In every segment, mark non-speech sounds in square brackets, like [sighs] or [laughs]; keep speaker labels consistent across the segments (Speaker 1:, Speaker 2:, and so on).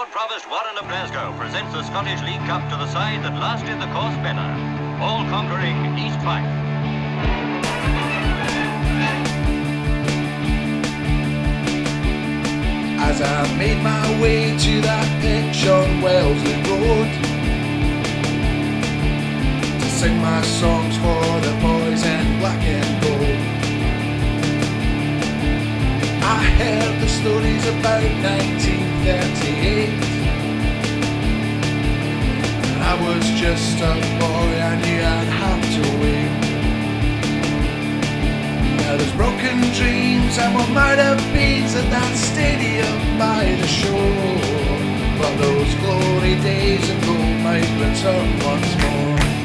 Speaker 1: Lord Provost Warren of Glasgow presents the Scottish League Cup to the side that lasted the course better. All-conquering East Fife.
Speaker 2: As I made my way to that pitch on Wellesley Road To sing my songs for the boys in black and gold I heard the stories about 19 38. I was just a boy, I knew I'd have to wait. Now there's broken dreams and what might have been at that stadium by the shore. But those glory days and gold might return once more.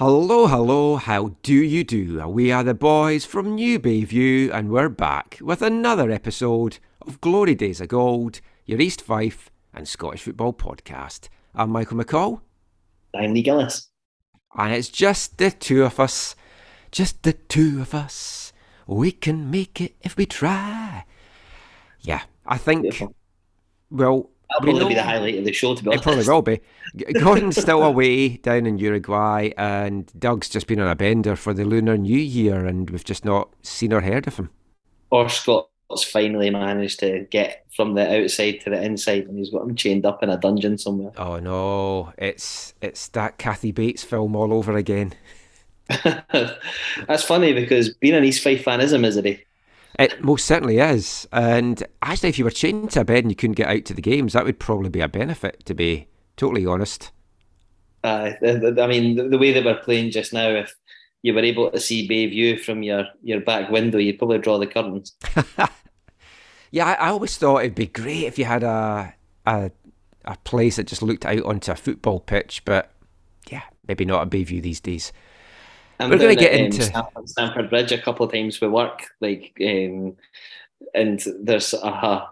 Speaker 3: Hello, hello, how do you do? We are the boys from New Bayview, and we're back with another episode of Glory Days of Gold, your East Fife and Scottish football podcast. I'm Michael McCall,
Speaker 4: I'm Lee Gillis.
Speaker 3: and it's just the two of us. Just the two of us. We can make it if we try. Yeah, I think,
Speaker 4: Beautiful.
Speaker 3: well,
Speaker 4: That'll probably be the highlight of the show, to be
Speaker 3: It probably will be. Gordon's [laughs] still away down in Uruguay, and Doug's just been on a bender for the Lunar New Year, and we've just not seen or heard of him.
Speaker 4: Or Scott's finally managed to get from the outside to the inside, and he's got him chained up in a dungeon somewhere.
Speaker 3: Oh no, it's it's that Kathy Bates film all over again. [laughs]
Speaker 4: That's funny because being an East Fife fan is a misery.
Speaker 3: It most certainly is. And actually, if you were chained to a bed and you couldn't get out to the games, that would probably be a benefit, to be totally honest.
Speaker 4: Uh, I mean, the, the way that we're playing just now, if you were able to see Bayview from your, your back window, you'd probably draw the curtains. [laughs]
Speaker 3: Yeah, I, I always thought it'd be great if you had a, a a place that just looked out onto a football pitch, but yeah, maybe not a Bayview these days.
Speaker 4: I'm
Speaker 3: We're gonna get
Speaker 4: at, um,
Speaker 3: into-
Speaker 4: Stamford, Stamford Bridge a couple of times with work, like, um, and there's a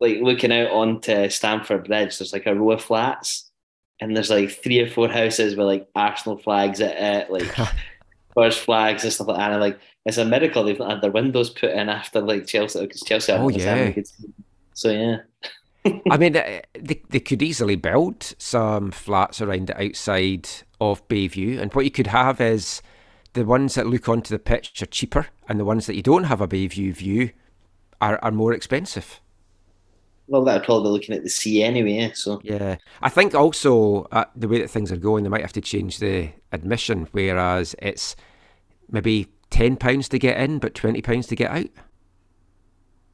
Speaker 4: like looking out onto Stamford Bridge. There's like a row of flats, and there's like three or four houses with like Arsenal flags at it, like [laughs] Spurs flags and stuff like that. And I'm like, it's a miracle they've not had their windows put in after like Chelsea because Chelsea.
Speaker 3: Oh, yeah.
Speaker 4: So yeah, [laughs]
Speaker 3: I mean, uh, they, they could easily build some flats around the outside of Bayview, and what you could have is the ones that look onto the pitch are cheaper, and the ones that you don't have a Bayview view are, are more expensive.
Speaker 4: well, that'd probably be looking at the sea anyway. So
Speaker 3: Yeah, I think also uh, the way that things are going, they might have to change the admission, whereas it's maybe ten pounds to get in, but twenty pounds to get out.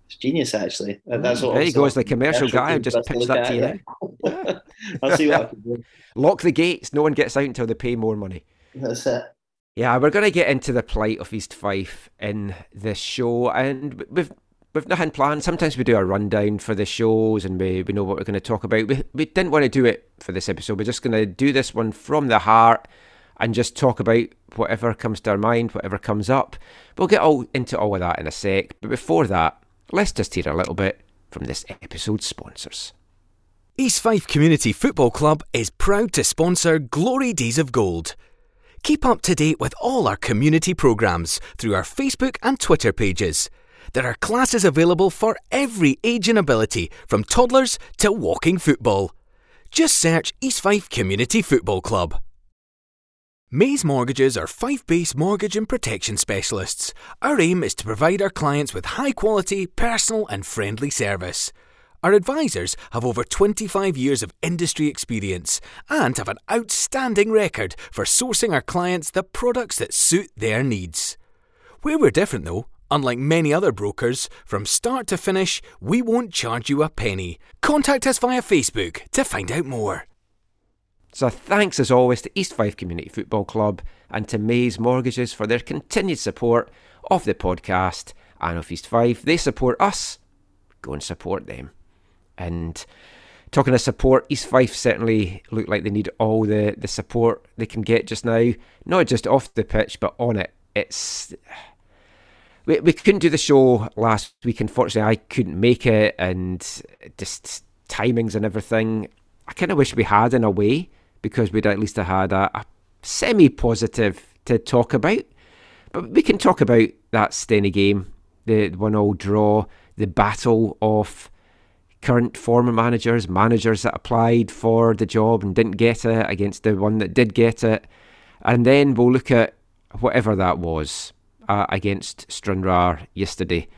Speaker 4: it's genius actually. That's what
Speaker 3: there you go, as the commercial
Speaker 4: commercial
Speaker 3: guy, I've just pitched that to you. [laughs] [laughs]
Speaker 4: I'll see what I can do.
Speaker 3: Lock the gates. No one gets out until they pay more money.
Speaker 4: That's it.
Speaker 3: Yeah, we're going to get into the plight of East Fife in this show, and we've we've nothing planned. Sometimes we do a rundown for the shows, and we, we know what we're going to talk about. We we didn't want to do it for this episode. We're just going to do this one from the heart and just talk about whatever comes to our mind, whatever comes up. We'll get all into all of that in a sec. But before that, let's just hear a little bit from this episode's sponsors.
Speaker 5: East Fife Community Football Club is proud to sponsor Glory Days of Gold. Keep up to date with all our community programmes through our Facebook and Twitter pages. There are classes available for every age and ability, from toddlers to walking football. Just search East Fife Community Football Club. Mays Mortgages are Fife based mortgage and protection specialists. Our aim is to provide our clients with high quality, personal, and friendly service. Our advisors have over 25 years of industry experience and have an outstanding record for sourcing our clients the products that suit their needs. Where we're different though, unlike many other brokers, from start to finish, we won't charge you a penny. Contact us via Facebook to find out more.
Speaker 3: So thanks as always to East Fife Community Football Club and to Mays Mortgages for their continued support of the podcast and of East Fife. They support us. Go and support them. And talking of support, East Fife certainly look like they need all the, the support they can get just now. Not just off the pitch, but on it. It's we, we couldn't do the show last week. Unfortunately, I couldn't make it, and just timings and everything. I kind of wish we had in a way because we'd at least have had a, a semi-positive to talk about. But we can talk about that Stenny game, the one all draw, the battle of current former managers, managers that applied for the job and didn't get it against the one that did get it. And then we'll look at whatever that was uh, against Stranraer yesterday.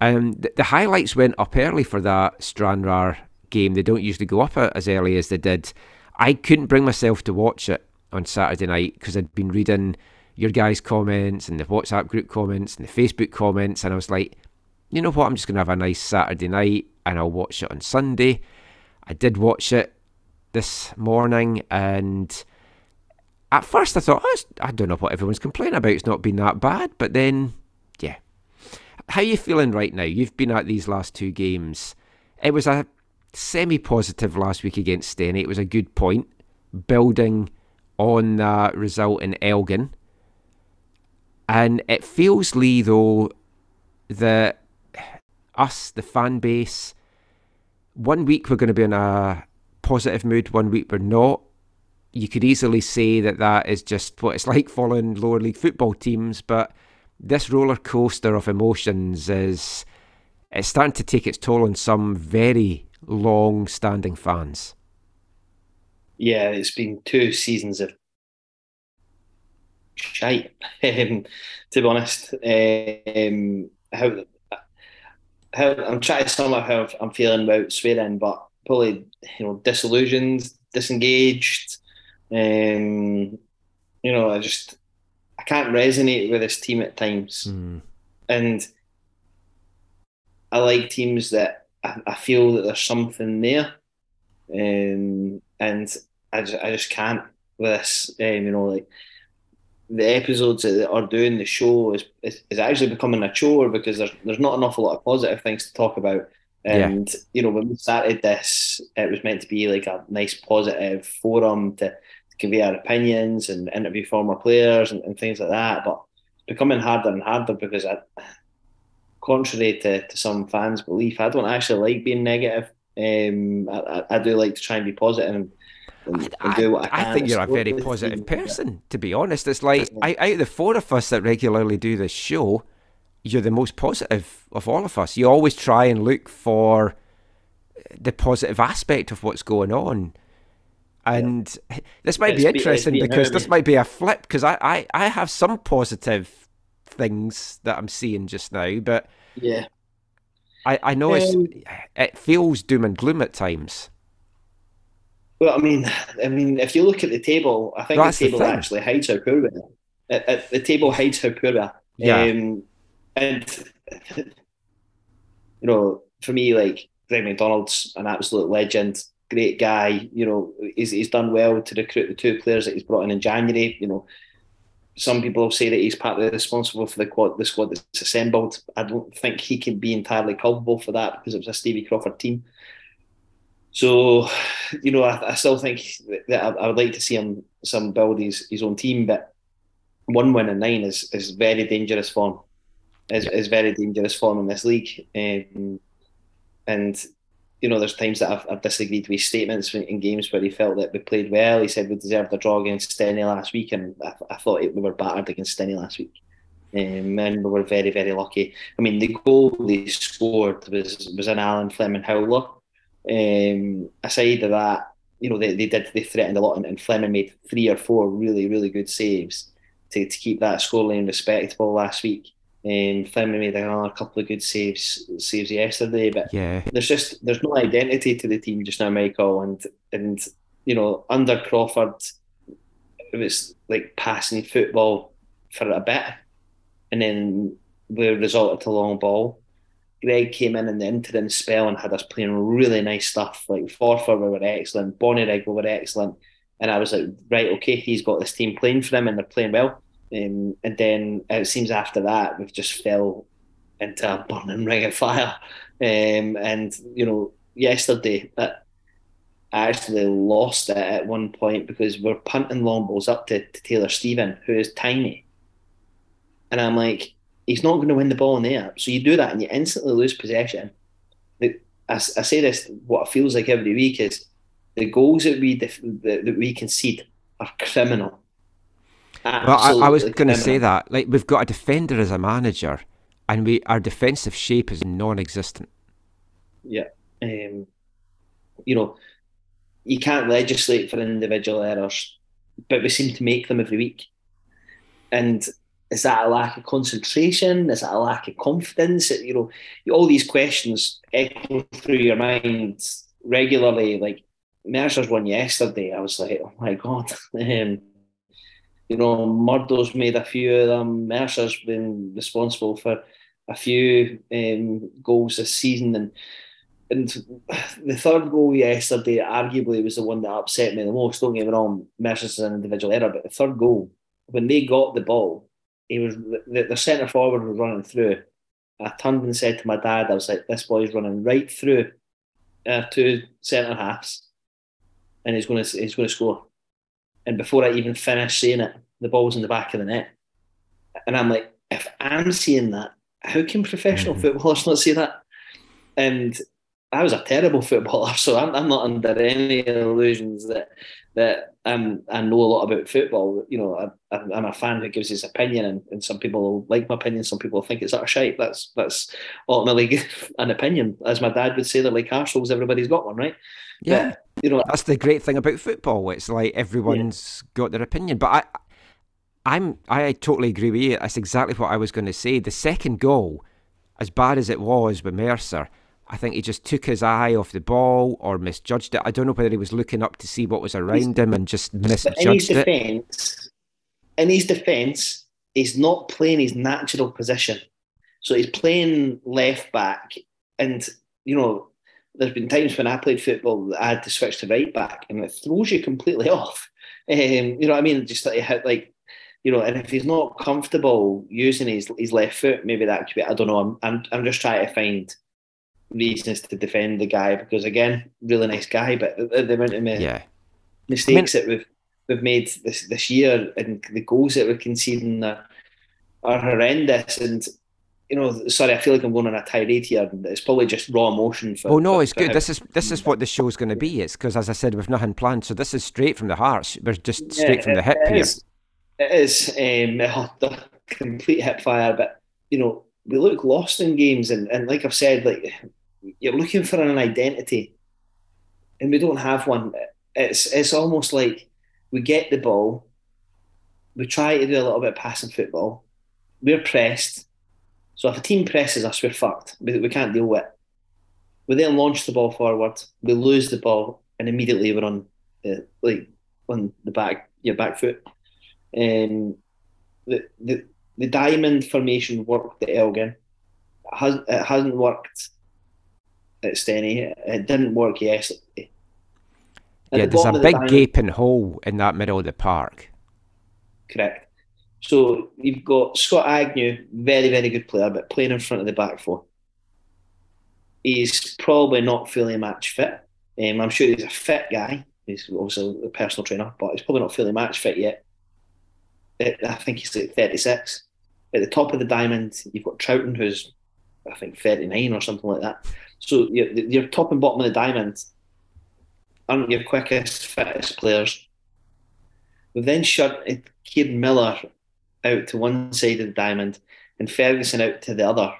Speaker 3: Um, the, the, highlights went up early for that Stranraer game. They don't usually go up as early as they did. I couldn't bring myself to watch it on Saturday night because I'd been reading your guys' comments and the WhatsApp group comments and the Facebook comments, and I was like, you know what, I'm just going to have a nice Saturday night and I'll watch it on Sunday. I did watch it this morning, and at first I thought, oh, I don't know what everyone's complaining about. It's not been that bad, but then, yeah. How are you feeling right now? You've been at these last two games. It was a semi-positive last week against Stenny. It was a good point, building on that result in Elgin. And it feels, Lee, though, that us, the fan base, one week we're going to be in a positive mood, one week we're not. You could easily say that that is just what it's [laughs] like following lower league football teams, but this roller coaster of emotions is it's starting to take its toll on some very long standing fans.
Speaker 4: Yeah, it's been two seasons of shite, [laughs] um, to be honest. Um, how how I'm trying to sum up how I'm feeling about swearing, but probably you know disillusioned, disengaged. Um, you know, I just I can't resonate with this team at times, mm. and I like teams that I, I, feel that there's something there, um, and I just, I just can't with this. Um, you know, like the episodes that are doing the show is, is, is actually becoming a chore because there's there's not an awful lot of positive things to talk about. And yeah. you know, when we started this, it was meant to be like a nice positive forum to, to convey our opinions and interview former players and, and, things like that. But it's becoming harder and harder because I, contrary to, to some fans' belief, I don't actually like being negative. Um, I, I do like to try and be positive and and,
Speaker 3: I, do what I, I, I think you're a very positive person, to be honest. It's like I, out of the four of us that regularly do this show, you're the most positive of all of us. You always try and look for the positive aspect of what's going on. And yeah. this might it's be interesting be, because this might be a flip because I, I, I have some positive things that I'm seeing just now, but
Speaker 4: yeah,
Speaker 3: I, I know um, it's it feels doom and gloom at times.
Speaker 4: Well, I mean, I mean, if you look at the table, I think That's the table the actually hides how poor we are. the table hides how poor we are. Yeah. Um, and [laughs] you know, for me, like Greg McDonald's an absolute legend, great guy. You know, he's he's done well to recruit the two players that he's brought in in January. You know, some people will say that he's partly responsible for the quad, the squad that's assembled. I don't think he can be entirely culpable for that because it was a Stevie Crawford team. So, you know, I, I still think that I, I, would like to see him some build his, his own team, but one win in nine is is very dangerous form. Is is very dangerous form in this league, um, and you know, there's times that I've, I've disagreed with statements in games where he felt that we played well. He said we deserved a draw against Stenny last week, and I, I thought we were battered against Stenny last week. Um, and we were very, very lucky. I mean, the goal they scored was was an Alan Fleming howler um, aside of that, you know, they, they did they threatened a lot, and, and Fleming made three or four really really good saves to, to keep that scoreline respectable last week. And um, Fleming made another couple of good saves saves yesterday, but
Speaker 3: yeah,
Speaker 4: there's just there's no identity to the team just now, Michael, and and you know under Crawford, it was like passing football for a bit, and then we resorted to long ball. Greg came in in the interim spell and had us playing really nice stuff. Like Forfar, we were excellent. Bonnie Bonnyrigg, we were excellent. And I was like, right, okay, he's got this team playing for him and they're playing well. Um, and then it seems after that, we've just fell into a burning ring of fire. Um, and, you know, yesterday, I actually lost it at one point because we're punting long balls up to, to Taylor Stephen, who is tiny. And I'm like, he's not going to win the ball in the air. So you do that and you instantly lose possession. I, I say this, what it feels like every week is the goals that we that, that we concede are criminal.
Speaker 3: Well, I, I was going to say that. Like we've got a defender as a manager, and we our defensive shape is non-existent.
Speaker 4: Yeah. Um, you know, you can't legislate for individual errors, but we seem to make them every week. And is that a lack of concentration? Is that a lack of confidence? You know, all these questions echo through your mind regularly. Like Mercer's one yesterday, I was like, oh my god. [laughs] Um, you know, Murdo's made a few of them. Mercer's been responsible for a few um, goals this season, and and the third goal yesterday arguably was the one that upset me the most. Don't get me wrong, Mercer's an individual error, but the third goal, when they got the ball, he was the, the centre forward was running through. I turned and said to my dad, I was like, "This boy's running right through our two centre halves, and he's going to he's going to score." And before I even finished saying it, the ball's in the back of the net, and I'm like, "If I'm seeing that, how can professional
Speaker 3: Mhm.
Speaker 4: footballers [laughs] not see that?" And I was a terrible footballer, [laughs] so I'm, I'm not under any illusions that that I'm, I know a lot about football. You know, I, I'm I'm a fan who gives his opinion, and, and some people like my opinion, some people think it's utter shite. That's that's ultimately [laughs] an opinion, as my dad would say. They're like arseholes, everybody's got one, right?
Speaker 3: Yeah,
Speaker 4: But, you know,
Speaker 3: that's the great thing about football. It's like everyone's got their opinion, but I, I'm I totally agree with you. That's exactly what I was going to say. The second goal, as bad as it was with Mercer, I think he just took his eye off the ball or misjudged it. I don't know whether he was looking up to see what was around him and just
Speaker 4: But in his
Speaker 3: misjudged it.
Speaker 4: in his defence, he's not playing his natural position. So he's playing left back, and you know, there's been times when I played football that I had to switch to right back, and it throws you completely [laughs] off. Um, you know what I mean? Just like like. You know, and if he's not comfortable using his, his left foot, maybe that could be. I don't know. I'm, I'm I'm just trying to find reasons to defend the guy because again, really nice guy, but the, the amount of
Speaker 3: Yeah,
Speaker 4: mistakes that we've we've made this this year and the goals that we're conceding are, are horrendous. And you know, sorry, I feel like I'm going on a tirade here. It's probably just raw emotion. For,
Speaker 3: Oh no,
Speaker 4: for-
Speaker 3: it's
Speaker 4: for
Speaker 3: good.
Speaker 4: how-
Speaker 3: This is this is what the show's going to be. It's because, as I said, we've nothing planned. So this is straight from the heart. We're just straight
Speaker 4: Yeah,
Speaker 3: from the hip here.
Speaker 4: is. It is um, the complete hip fire, but you know we look lost in games, and, and like I've said, like you're looking for an identity, and we don't have one. It's it's almost like we get the ball, we try to do a little bit of passing football, we're pressed. So if a team presses us, we're fucked. We, we can't deal with it. We then launch the ball forward, we lose the ball, and immediately we're on the like on the back your back foot. Um, the, the the diamond formation worked at Elgin. It, has, it hasn't worked at Stenny. It didn't work yesterday. At
Speaker 3: Yeah,
Speaker 4: the
Speaker 3: there's a
Speaker 4: the
Speaker 3: big
Speaker 4: diamond-
Speaker 3: gaping hole in that middle of the park.
Speaker 4: Correct. So you've got Scott Agnew, very, very good player, but playing in front of the back four. He's probably not fully match fit. Um, I'm sure he's a fit guy. He's also a personal trainer, but he's probably not fully match fit yet. I think he's like 36. At the top of the diamond, you've got Troughton, who's I think 39 or something like that. So your, top and bottom of the diamond aren't your quickest, fittest players. We've then shut Kieran Miller out to one side of the diamond and Ferguson out to the other.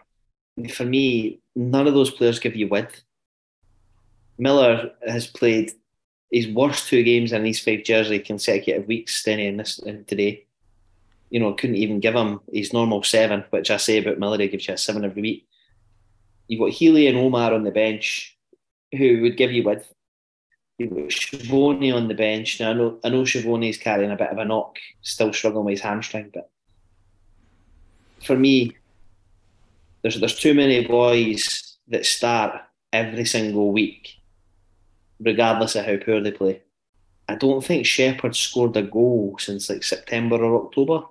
Speaker 4: For me, none of those players give you width. Miller has played his worst two games in these five jersey consecutive weeks, Stenny, and this today. You know, couldn't even give him his normal seven, which I say about Miller, he gives you a seven every week. You've got Healy and Omar on the bench, who would give you width. You've got on the bench. Now I know I know Shavoni's carrying a bit of a knock, still struggling with his hamstring, but for me, there's there's too many boys that start every single week, regardless of how poor they play. I don't think Shepherd scored a goal since like September or October,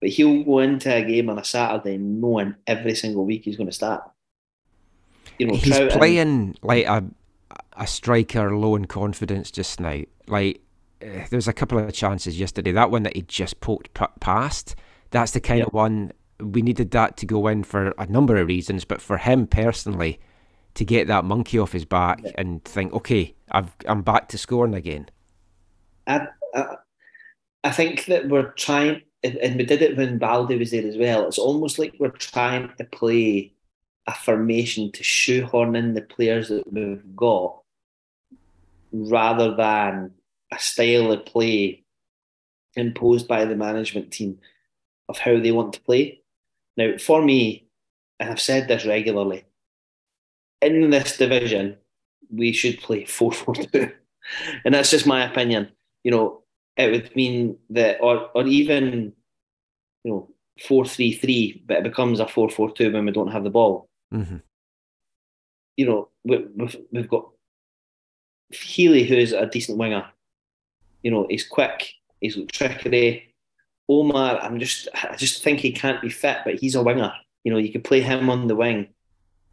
Speaker 4: but he'll go into a game on a Saturday knowing every single week he's going to start. You know,
Speaker 3: He's
Speaker 4: Troughton-
Speaker 3: playing like a a striker low in confidence just now. Like eh, there was a couple of chances yesterday. That one that he just poked p- past. That's the kind
Speaker 4: Yeah.
Speaker 3: of one we needed that to go in for a number of reasons, but for him personally, to get that monkey off his back and think, okay, I've I'm back to scoring again.
Speaker 4: I, I, I think that we're trying, and we did it when Balde was there as well. It's almost like we're trying to play a formation to shoehorn in the players that we've got, rather than a style of play imposed by the management team of how they want to play. Now, for me, and I've said this regularly, in this division, we should play 4 4 2. [laughs] And that's just my opinion. You know, it would mean that, or, or even, you know, 4 3 3, but it becomes a 4 4 2 when we don't have the ball.
Speaker 3: Mm-hmm.
Speaker 4: You know, we, we've, we've got Healy, who's a decent winger. You know, he's quick, he's trickery. Omar, I'm just, I just think he can't be fit, but he's a winger. You know, you could play him on the wing.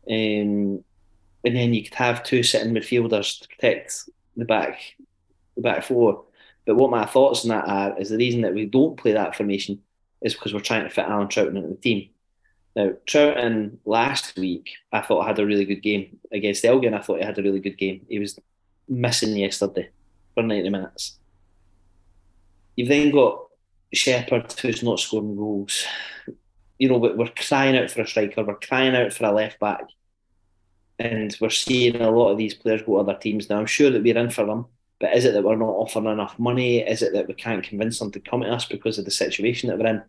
Speaker 4: Um, and then you could have two sitting midfielders to protect the back, the back four. But what my thoughts on that are is the reason that we don't play that formation is because we're trying to fit Alan Troughton into the team. Now, Troughton last week, I thought I had a really good game against Elgin. I thought he had a really good game. He was missing yesterday for 90 minutes. You've then got Shepherd, who's not scoring goals. You know, we're crying out for a striker, we're crying out for a left back and we're seeing a lot of these players go to other teams now. I'm sure that we're in for them, but is it that we're not offering enough money? Is it that we can't convince them to come to us because of the situation that we're in?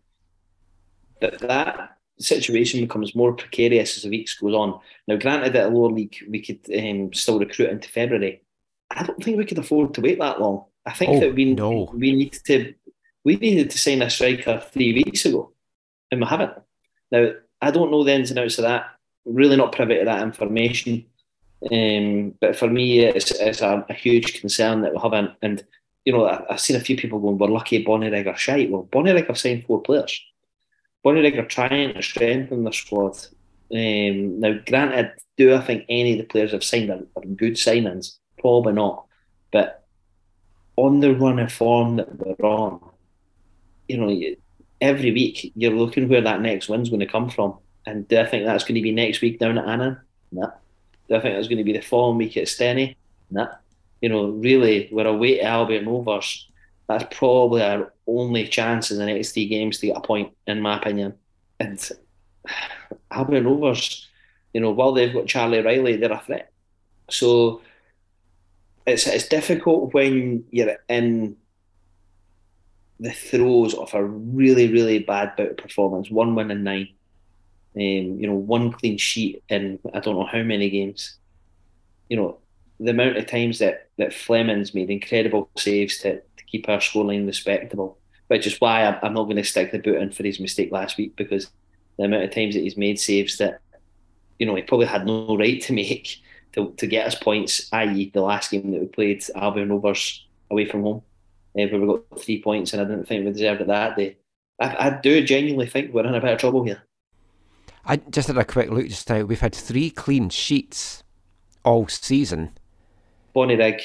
Speaker 4: But that situation becomes more precarious as the weeks goes on. Now, granted, at a lower league, we could um, still recruit into February. I don't think we could afford to wait that long. I think
Speaker 3: Oh,
Speaker 4: that we
Speaker 3: no.
Speaker 4: we need to we needed to sign a striker three weeks ago, and we haven't. Now, I don't know the ins and outs of that really not privy to that information. Um, but for me, it's, it's a, a, huge concern that we haven't. And, you know, I, have seen a few people going, we're lucky Bonnyrigg are shite. Well, Bonnyrigg have signed four players. Bonnyrigg are trying to strengthen their squad. Um, now, granted, do I think any of the players have signed are, are good signings? Probably not. But on the run of form that we're on, you know, every week you're looking where that next win's going to come from. And do I think that's going to be next week down at Annan? No. Do I think that's going to be the following week at Stenny? No. You know, really, we're away to Albion Rovers. That's probably our only chance in the next three games to get a point, in my opinion. And Albion Rovers, you know, while they've got Charlie Reilly, they're a threat. So it's it's difficult when you're in the throes of a really, really bad bout of performance. One win in nine um, you know, one clean sheet in I don't know how many games. You know, the amount of times that that Fleming's made incredible saves to, to keep our scoreline respectable, which is why I'm, I'm not going to stick the boot in for his mistake last week because the amount of times that he's made saves that you know he probably had no right to make to, to get us points, i.e. the last game that we played Albion Rovers away from home, uh, where we got three points and I didn't think we deserved it that day. I, I do genuinely think we're in a bit of trouble here.
Speaker 3: I just had a quick look just now. We've had three clean sheets all season.
Speaker 4: Bonnyrigg.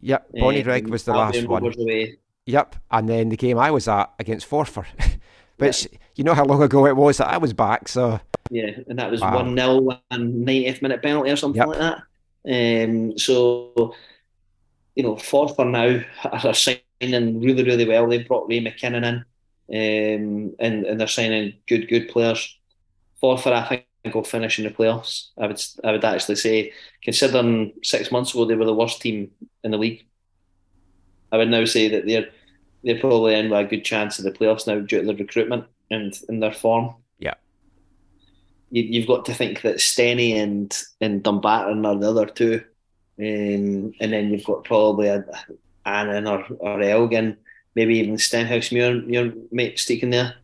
Speaker 3: Yep, Bonnyrigg
Speaker 4: um,
Speaker 3: was the
Speaker 4: Albion
Speaker 3: last one.
Speaker 4: Rovers Away.
Speaker 3: Yep, and then the game I was at against Forfar, [laughs] which you know how long ago it was that I was back. So
Speaker 4: Yeah, and that was
Speaker 3: Wow.
Speaker 4: one 0 and 90th minute penalty or something
Speaker 3: Yep.
Speaker 4: like that. Um, so you know, Forfar now are signing really, really well. They brought Ray McKinnon in, um, and and they're signing good, good players. Forfar, I think, will finish in the playoffs. I would, I would actually say, considering six months ago they were the worst team in the league, I would now say that they're they're probably in with a good chance of the playoffs now due to the recruitment and in their form
Speaker 3: yeah,
Speaker 4: you, you've got to think that Stenny and and Dumbarton are the other two, um, and then you've got probably a Annan or, or Elgin, maybe even Stenhousemuir, Muir mate sticking there.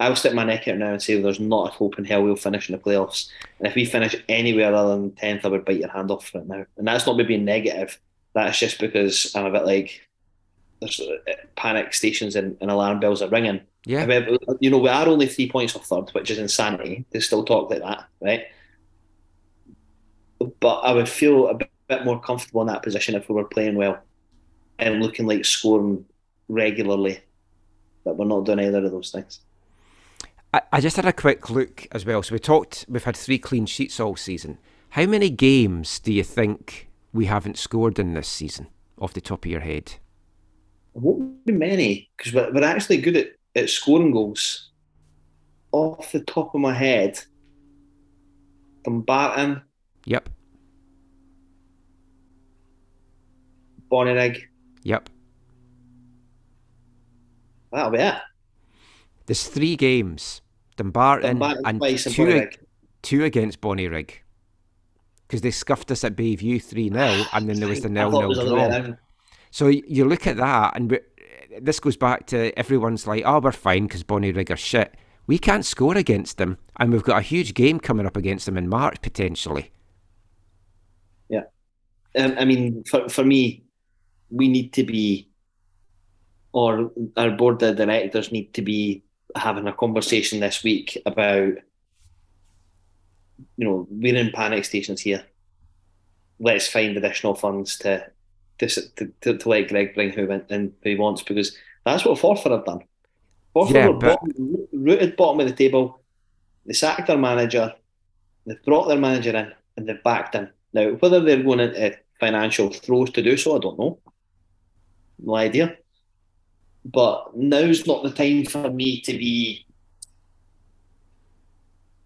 Speaker 4: I'll stick my neck out now and say there's not a hope in hell we'll finish in the playoffs. And if we finish anywhere other than tenth, I would bite your hand off right now. And that's not me being negative. That's just because I'm a bit like there's uh, panic stations and, and alarm bells are ringing.
Speaker 3: yeah.
Speaker 4: However, you know, we are only three points off third, which is insanity to still talk like that, right? But I would feel a bit, bit more comfortable in that position if we were playing well and looking like scoring regularly. But we're not doing either of those things.
Speaker 3: I, I just had a quick look as well. So we talked. We've had three clean sheets all season. How many games do you think we haven't scored in this season, off the top of your head?
Speaker 4: Won't be many because we're, we're actually good at, at scoring goals. Off the top of my head, Dumbarton,
Speaker 3: Yep.
Speaker 4: Bonnyrigg,
Speaker 3: Yep.
Speaker 4: that'll be it.
Speaker 3: There's three games. Dumbarton,
Speaker 4: Dumbarton
Speaker 3: and two,
Speaker 4: Bonnyrigg.
Speaker 3: two against Bonnyrigg. Because they scuffed us at Bayview 3 0, and then there was the
Speaker 4: I
Speaker 3: nil
Speaker 4: thought it
Speaker 3: nil
Speaker 4: was the other way
Speaker 3: draw. So you look at that, and we, this goes back to everyone's like, oh, we're fine because Bonnyrigg are shit. We can't score against them, and we've got a huge game coming up against them in March potentially.
Speaker 4: Yeah, um, I mean, for, for me, we need to be, or our board of directors need to be having a conversation this week about, you know, we're in panic stations here. Let's find additional funds to to, to, to, let Greg bring who in, in he wants because that's what Forfar have done. Forfar
Speaker 3: Yeah,
Speaker 4: were
Speaker 3: but-
Speaker 4: bottom, rooted bottom of the table. They sacked their manager. They've brought their manager in and they've backed him. Now, whether they're going into financial throes to do so, I don't know. No idea. But now's not the time for me to be.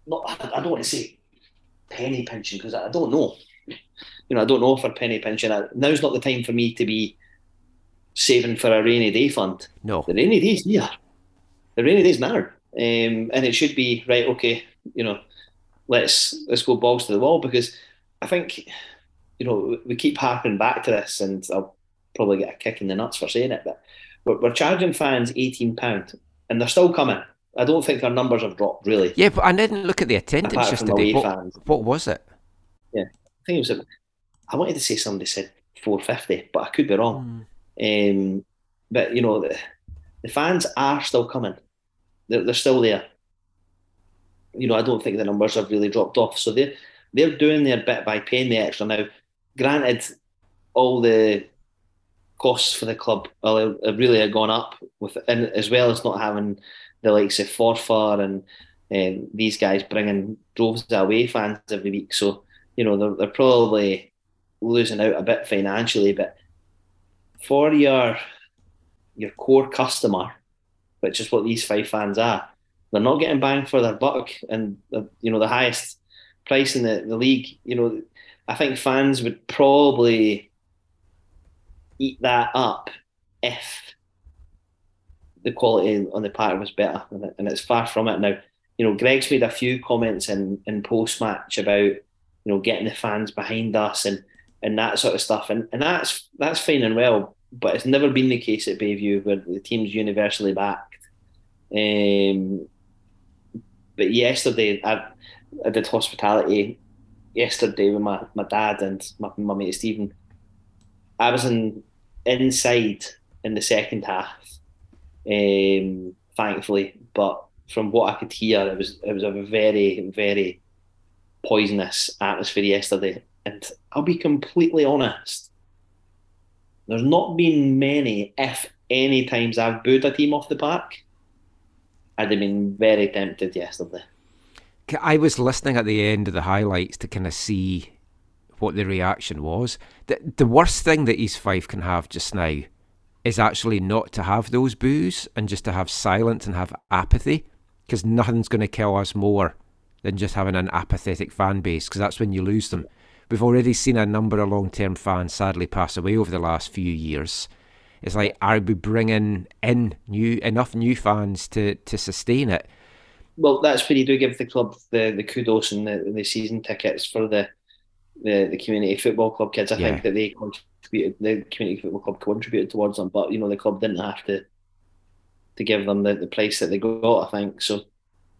Speaker 4: Not, I don't want to say penny pinching because I don't know. You know, I don't know for penny pinching. Now's not the time for me to be saving for a rainy day fund.
Speaker 3: No.
Speaker 4: The rainy day's here. The rainy day's now, um, and it should be right. Okay, you know, let's let's go balls to the wall because I think you know we keep harping back to this, and I'll probably get a kick in the nuts for saying it, but we're, we're charging fans eighteen pound, and they're still coming. I don't think our numbers have dropped really.
Speaker 3: Yeah, but I didn't look at the attendance yesterday. What, what was it?
Speaker 4: Yeah, I think it was. I wanted to say somebody said four fifty, but I could be wrong. Um, but you know, the, the fans are still coming. They're, they're still there. You know, I don't think the numbers have really dropped off. So they're they're doing their bit by paying the extra. Now, granted, all the costs for the club have really have gone up with, and as well as not having the likes of Forfar and um, these guys bringing droves of away fans every week. So you know, they're, they're probably losing out a bit financially, but for your your core customer, which is what East Fife fans are, they're not getting bang for their buck, and the, you know the highest price in the, the league. You know, I think fans would probably eat that up if the quality on the park was better, and, and it's far from it now. You know, Greg's made a few comments in in post match about you know getting the fans behind us and and that sort of stuff, and and that's that's fine and well, but it's never been the case at Bayview where the team's universally backed. Um, but yesterday, I, I did hospitality yesterday with my, my dad and my, my mate Stephen. I was in inside in the second half, um, thankfully, but from what I could hear, it was it was a very very poisonous atmosphere yesterday. And I'll be completely honest, there's not been many, if any, times I've booed a team off the park. I'd have been very tempted yesterday.
Speaker 3: I was listening at the end of the highlights to kind of see what the reaction was. The, the worst thing that East Fife can have just now is actually not to have those boos and just to have silence and have apathy because nothing's going to kill us more than just having an apathetic fan base because that's when you lose them. We've already seen a number of long term fans sadly pass away over the last few years. It's like, are we bringing in new enough new fans to, to sustain it?
Speaker 4: Well, that's where you do give the club the, the kudos and the, the season tickets for the, the the community football club kids. I
Speaker 3: Yeah.
Speaker 4: think that they contributed, the community football club contributed towards them, but you know the club didn't have to to give them the, the price that they got. I think so.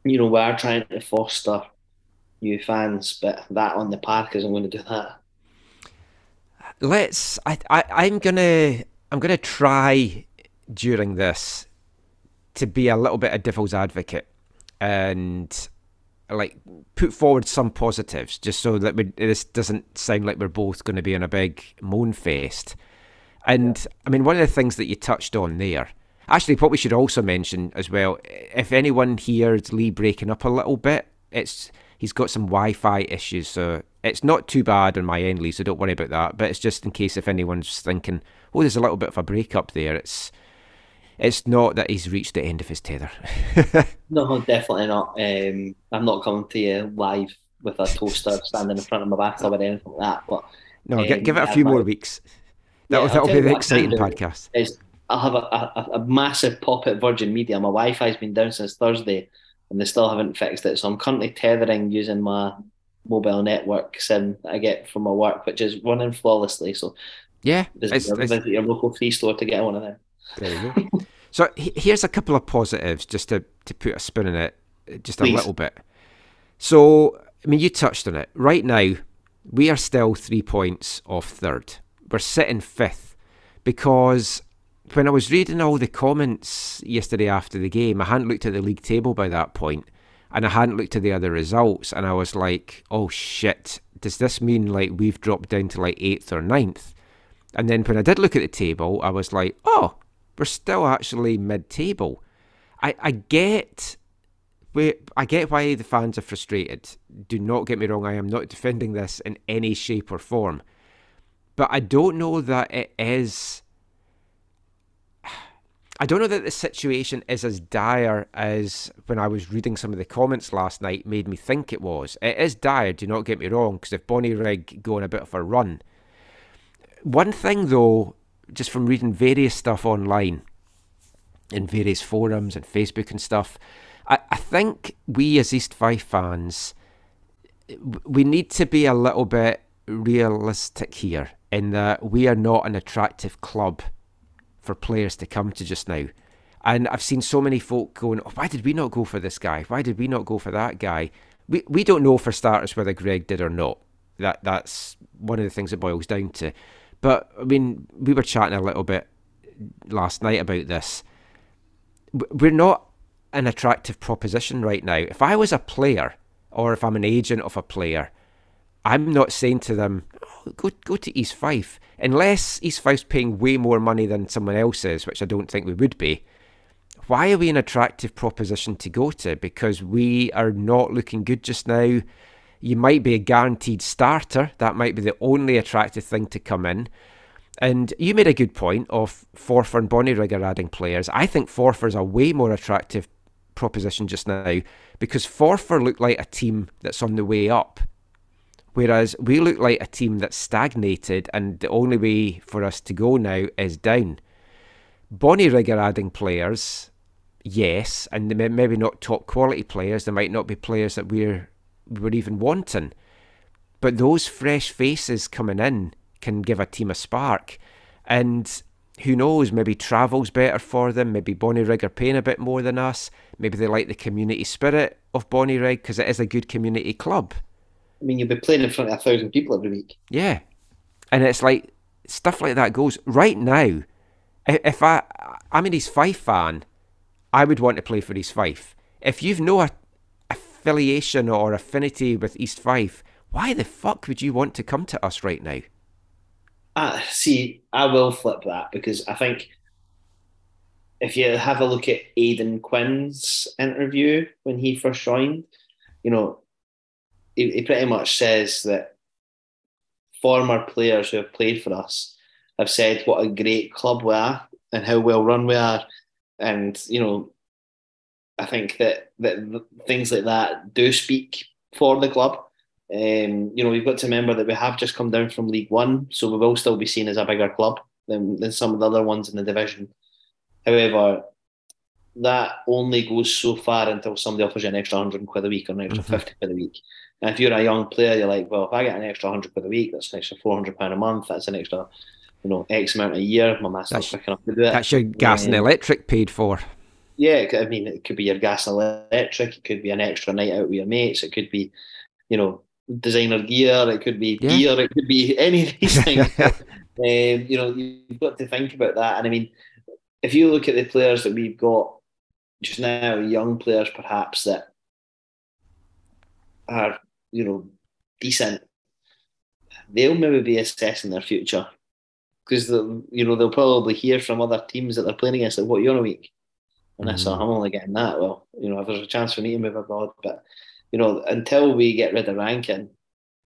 Speaker 4: You know we are trying to foster new fans, but that on the park isn't going to do that.
Speaker 3: let's I, I i'm gonna i'm gonna try during this to be a little bit of devil's advocate and like put forward some positives just so that we, this doesn't sound like we're both going to be in a big moan fest and i mean one of the things that you touched on there actually what we should also mention as well if anyone hears lee breaking up a little bit it's he's got some wi-fi issues so it's not too bad on my end lee so don't worry about that but it's just in case if anyone's thinking oh there's a little bit of a break up there it's it's not that he's reached the end of his tether. [laughs]
Speaker 4: no, definitely not. Um, I'm not coming to you live with a toaster [laughs] standing in front of my bathtub or anything like that. But
Speaker 3: no, um, give it a few more weeks. That'll, yeah, that'll be the exciting podcast.
Speaker 4: I'll have a, a, a, massive pop at Virgin Media. My Wi-Fi's been down since Thursday, and they still haven't fixed it. So I'm currently tethering using my mobile network sim that I get from my work, which is running flawlessly. So
Speaker 3: yeah,
Speaker 4: visit, it's, your, it's, visit your local free store to get one of them.
Speaker 3: There you go. so here's a couple of positives, just to to put a spin in it, just a little bit. So I mean, you touched on it. Right now, we are still three points off third. We're sitting fifth because when I was reading all the comments yesterday after the game, I hadn't looked at the league table by that point, and I hadn't looked at the other results, and I was like, "Oh shit! Does this mean like we've dropped down to like eighth or ninth? And then when I did look at the table, I was like, "Oh, we're still actually mid-table." I I get I get why the fans are frustrated. Do not get me wrong, I am not defending this in any shape or form. But I don't know that it is. I don't know that the situation is as dire as when I was reading some of the comments last night made me think it was. It is dire, do not get me wrong, because if Bonnyrigg go on a bit of a run. One thing though, just from reading various stuff online, in various forums and Facebook and stuff, I, I think we as East Fife fans, we need to be a little bit realistic here in that we are not an attractive club for players to come to just now. And I've seen so many folk going, oh, why did we not go for this guy? Why did we not go for that guy? We we don't know for starters whether Greg did or not. That that's one of the things it boils down to. But I mean, we were chatting a little bit last night about this. We're not an attractive proposition right now. If I was a player or if I'm an agent of a player, I'm not saying to them, go go to East Fife. Unless East Fife's paying way more money than someone else is, which I don't think we would be. Why are we an attractive proposition to go to? Because we are not looking good just now. You might be a guaranteed starter. That might be the only attractive thing to come in. And you made a good point of Forfar and Bonnie are adding players. I think Forfar's a way more attractive proposition just now because Forfar look like a team that's on the way up. Whereas we look like a team that's stagnated and the only way for us to go now is down. Bonnyrigg are adding players, yes, and maybe not top quality players. They might not be players that we're we're even wanting. But those fresh faces coming in can give a team a spark. And who knows, maybe travel's better for them. Maybe Bonnyrigg are paying a bit more than us. Maybe they like the community spirit of Bonnie Bonnyrigg because it is a good community club.
Speaker 4: I mean, you'll be playing in front of a thousand people every week.
Speaker 3: Yeah. And it's like stuff like that goes. Right now, if I, I'm an East Fife fan, I would want to play for East Fife. If you've no affiliation or affinity with East Fife, why the fuck would you want to come to us right now?
Speaker 4: Uh, see, I will flip that because I think if you have a look at Aidan Quinn's interview when he first joined, you know, he, he pretty much says that former players who have played for us have said what a great club we are and how well run we are. And, you know, I think that, that things like that do speak for the club. Um, you know, we've got to remember that we have just come down from League One, so we will still be seen as a bigger club than, than some of the other ones in the division. However, that only goes so far until somebody offers you an extra 100 quid a week or an extra mm-hmm. 50 quid a week. And if you're a young player, you're like, well, if I get an extra 100 quid a week, that's an extra 400 pound a month, that's an extra, you know, X amount a year. My master's picking up to do it.
Speaker 3: That's your gas and electric paid for.
Speaker 4: Yeah, I mean, it could be your gas and electric, it could be an extra night out with your mates, it could be, you know, designer gear, it could be yeah. beer, it could be [laughs] any of these things. [laughs] um, you know, you've got to think about that. And I mean, if you look at the players that we've got just now, young players perhaps that are, you know, decent, they'll maybe be assessing their future because you know they'll probably hear from other teams that they're playing against like what you're a week and mm-hmm. I saw I'm only getting that well you know if there's a chance for me to move abroad but you know, until we get rid of ranking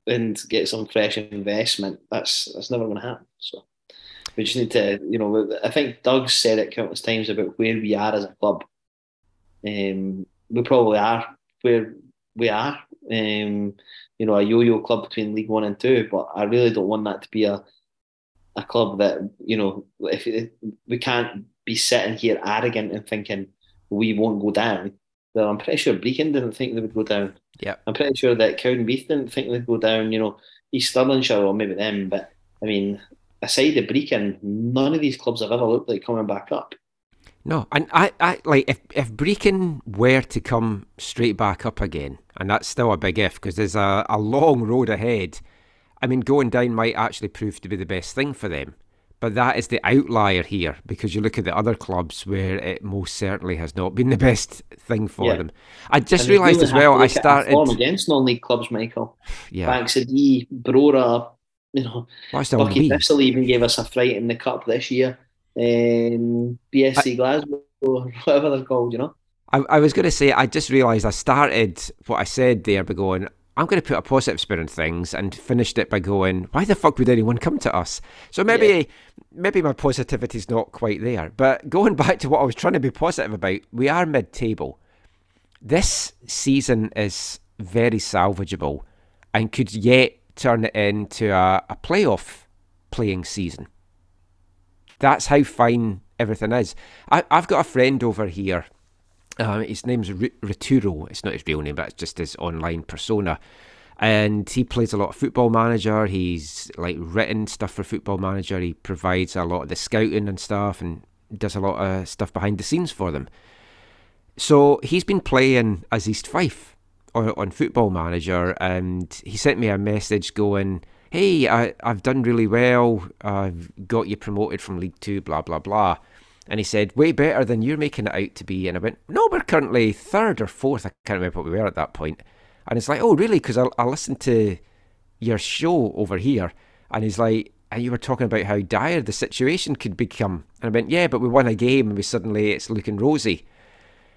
Speaker 4: and get some fresh investment, that's that's never going to happen. So, We just need to, you know, I think Doug's said it countless times about where we are as a club. Um, we probably are where we are. Um, you know, a yo-yo club between League One and Two, but I really don't want that to be a a club that you know if, if we can't be sitting here arrogant and thinking we won't go down. Well, I'm pretty sure Brechin didn't think they would go down.
Speaker 3: Yeah,
Speaker 4: I'm pretty sure that Cowdenbeath didn't think they'd go down. You know, East Stirlingshire or maybe them, but I mean, aside the Brechin, none of these clubs have ever looked like coming back up.
Speaker 3: No, and I, I like if if Brechin were to come straight back up again, and that's still a big if because there's a, a long road ahead. I mean, going down might actually prove to be the best thing for them, but that is the outlier here because you look at the other clubs where it most certainly has not been the [laughs] best thing for
Speaker 4: Yeah.
Speaker 3: them. I just realised as well. I started.
Speaker 4: form against non-league clubs, Michael.
Speaker 3: Yeah,
Speaker 4: Banks o' Dee, Brora, you know,
Speaker 3: Buckie?
Speaker 4: Thistle even gave us a fright in the cup this year. Um, BSC Glasgow, or [laughs] whatever they're called, you know.
Speaker 3: I, I was going to say, I just realised I started what I said there by going, I'm going to put a positive spin on things and finished it by going, why the fuck would anyone come to us? So maybe maybe my positivity's not quite there. But [laughs] going back to what I was trying to be positive about, we are mid table. This season is very salvageable and could yet turn it into a, a playoff playing season. That's how fine everything is. I, I've got a friend over here um, his name's Rituro. It's not his real name, but it's just his online persona. And he plays a lot of Football Manager. He's like written stuff for Football Manager. He provides a lot of the scouting and stuff, and does a lot of stuff behind the scenes for them. So he's been playing as East Fife on, on Football Manager, and he sent me a message going, "Hey, I, I've done really well. I've got you promoted from League Two. Blah blah blah." And he said, way better than you're making it out to be. And I went, no, we're currently third or fourth. I can't remember what we were at that point. And it's like, oh, really? Because I, I listened to your show over here. And he's like, and you were talking about how dire the situation could become. And I went, yeah, but we won a game and we suddenly, it's looking rosy.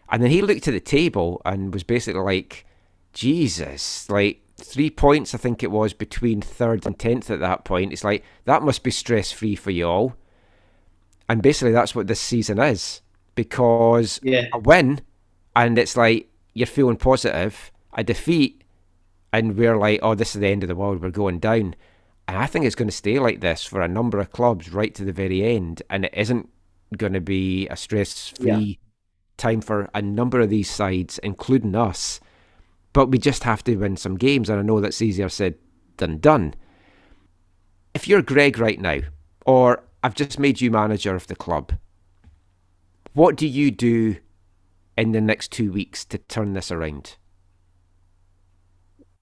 Speaker 3: And then he looked at the table and was basically like, Jesus, like three points, I think it was, between third and tenth at that point. It's like, that must be stress free for you all. And basically, that's what this season is because
Speaker 4: Yeah.
Speaker 3: a win, and it's like you're feeling positive, a defeat, and we're like, oh, this is the end of the world, we're going down. And I think it's going to stay like this for a number of clubs right to the very end, and it isn't going to be a stress free time for a number of these sides, including us. But we just have to win some games, and I know that's easier said than done. If you're Greg right now, or I've just made you manager of the club, what do you do in the next two weeks to turn this around?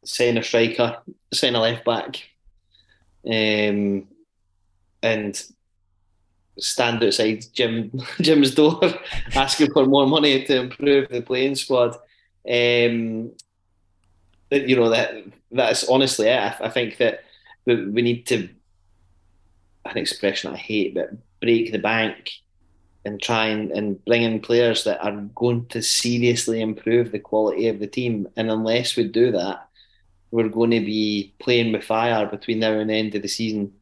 Speaker 4: sign a striker, sign a left back, um, and stand outside Jim [laughs] Jim's door [laughs] asking for more money to improve the playing squad. Um, you know that that's honestly it. I, I think that we, we need to an expression I hate, but break the bank and try and, and bring in players that are going to seriously improve the quality of the team. And unless we do that, we're going to be playing with fire between now and the end of the season.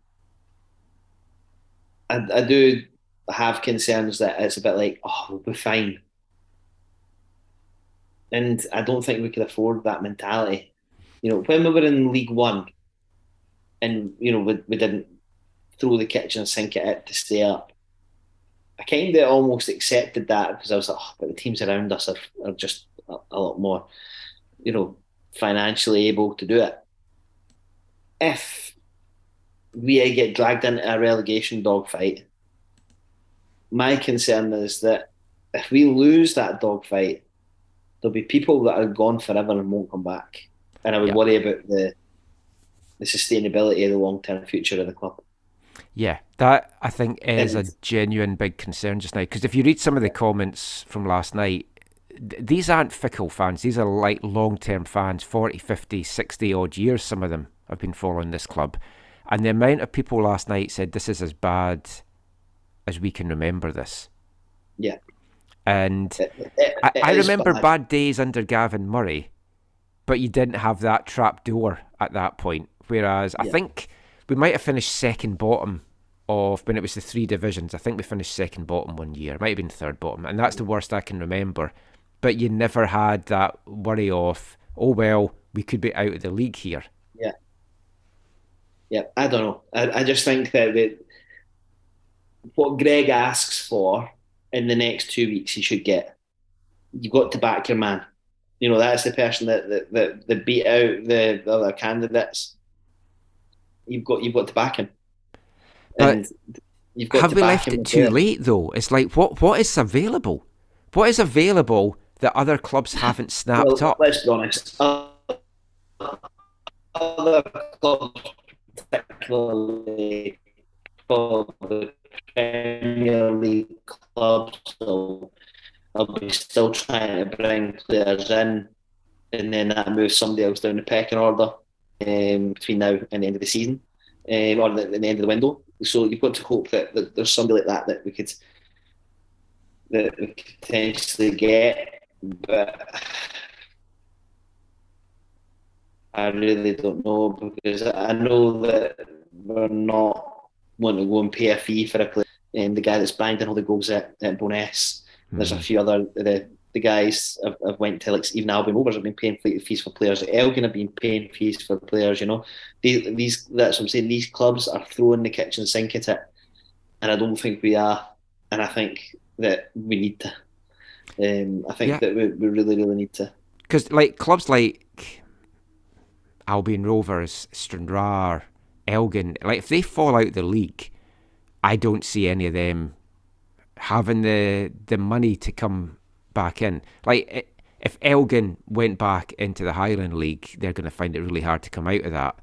Speaker 4: I, I do have concerns that it's a bit like, oh, we'll be fine. And I don't think we could afford that mentality. You know, when we were in League One and, you know, we, we didn't throw the kitchen sink at it to stay up, I kind of almost accepted that because I was like, oh, but the teams around us are, are just a, a lot more, you know, financially able to do it. If we get dragged into a relegation dogfight, my concern is that if we lose that dogfight, there'll be people that are gone forever and won't come back. And I would
Speaker 3: Yeah.
Speaker 4: worry about the the sustainability of the long term future of the club.
Speaker 3: Yeah, that I think is a genuine big concern just now. Because if you read some of the comments from last night, th- these aren't fickle fans. These are like long term fans, 40, 50, 60 odd years, some of them have been following this club. And the amount of people last night said this is as bad as we can remember this.
Speaker 4: Yeah.
Speaker 3: And
Speaker 4: It- it-
Speaker 3: I, I remember
Speaker 4: bad.
Speaker 3: bad days under Gavin Murray, but you didn't have that trap door at that point. Whereas I think we might have finished second bottom of when it was the three divisions. I think we finished second bottom one year, It might have been third bottom, and that's the mm. worst I can remember. But you never had that worry of, oh well, we could be out of the league here.
Speaker 4: Yeah, yeah. I don't know. I, I just think that the, what Greg asks for in the next two weeks, he should get. You've got to back your man. You know that's the person that that, that, that beat out the, the other candidates. You've got you've got to back him.
Speaker 3: And you've got have we left it too late though? It's like what what is available? What is available that other clubs [laughs] haven't snapped
Speaker 4: well,
Speaker 3: up?
Speaker 4: Let's be honest. Uh, other clubs, particularly for the Premier League clubs, so I'll be still trying to bring players in, and then that moves somebody else down the pecking order um, between now and the end of the season, um, or the, the end of the window. So you've got to hope that, that there's somebody like that that we could that we could potentially get, but I really don't know because I know that we're not wanting to go and pay a fee for a player. And the guy that's banged all the goals at, at Bo'ness, mm. there's a hmm. few other the the guys have, have went to like even Albion Rovers have been paying fees for players. Elgin have been paying fees for players. You know, these, these that's what I'm saying. These clubs are throwing the kitchen sink at it, and I don't think we are. And I think that we need to. Um, I think yeah. that we, we really really need to.
Speaker 3: Because like clubs like Albion Rovers, Stranraer, Elgin, like if they fall out the league, I don't see any of them having the the money to come back in. Like if Elgin went back into the Highland League, they're going to find it really hard to come out of that.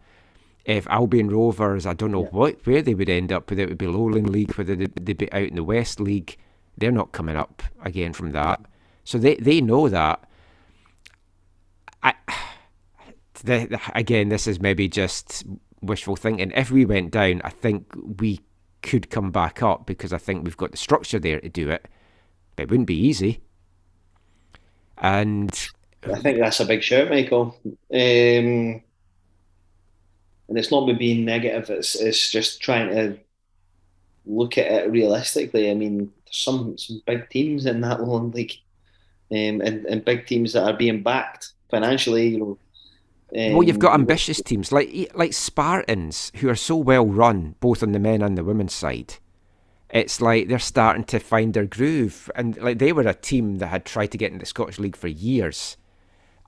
Speaker 3: If Albion Rovers, I don't know yeah. what where they would end up, whether it would be Lowland League, whether they'd be out in the West League, they're not coming up again from that. So they they know that. I [sighs] the, the, again, this is maybe just wishful thinking. If we went down, I think we could come back up because I think we've got the structure there to do it. But it wouldn't be easy. And
Speaker 4: I think that's a big shout, Michael. Um, and it's not me being negative. It's it's just trying to look at it realistically. I mean, there's some some big teams in that one league, um, and and big teams that are being backed financially. You know.
Speaker 3: Um, well, you've got ambitious teams like like Spartans who are so well run, both on the men and the women's side it's like they're starting to find their groove. And like they were a team that had tried to get into the Scottish League for years.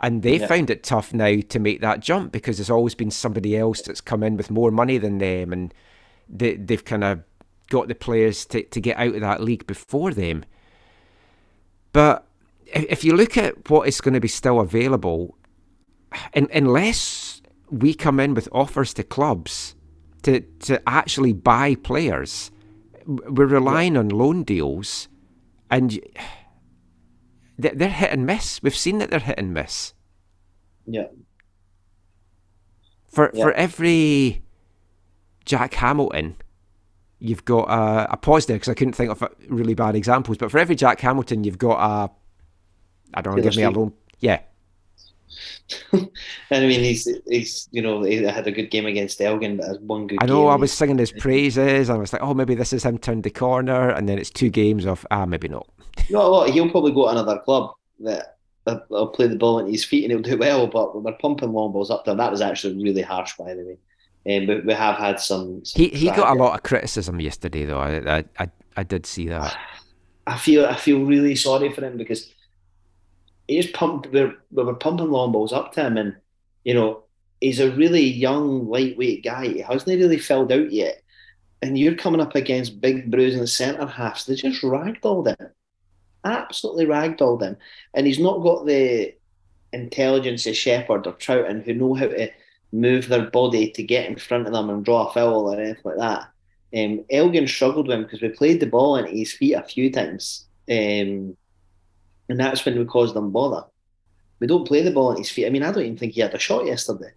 Speaker 3: And they yeah. found it tough now to make that jump because there's always been somebody else that's come in with more money than them and they, they've kind of got the players to, to get out of that league before them. But if you look at what is going to be still available, and unless we come in with offers to clubs to, to actually buy players, we're relying on loan deals, and they're hit and miss. We've seen that they're hit and miss.
Speaker 4: Yeah.
Speaker 3: For yeah. for every Jack Hamilton, you've got a, a pause there because I couldn't think of really bad examples. But for every Jack Hamilton, you've got a I don't know, give me a loan. Yeah, [laughs]
Speaker 4: I mean, he's he's you know he had a good game against Elgin, but one good.
Speaker 3: I know.
Speaker 4: Game.
Speaker 3: I was singing his praises. I was like, oh, maybe this is him turned the corner, and then it's two games of ah, maybe not.
Speaker 4: What? He'll probably go to another club that will play the ball at his feet and he'll do well. But we're pumping long balls up there, that was actually really harsh, by the way. Um, but we have had some. some
Speaker 3: he he got a lot of criticism yesterday, though. I, I I I did see that. [sighs]
Speaker 4: I feel I feel really sorry for him because he's pumped. We're, we're pumping long balls up to him, and you know he's a really young, lightweight guy. He hasn't really filled out yet, and you're coming up against big bruising centre halves. They just ragdolled him, absolutely ragdolled him, and he's not got the intelligence of Shepherd or Troughton who know how to move their body to get in front of them and draw a foul or anything like that. Um, Elgin struggled with him because we played the ball into his feet a few times. Um, and that's when we cause them bother. We don't play the ball at his feet. I mean, I don't even think he had a shot yesterday.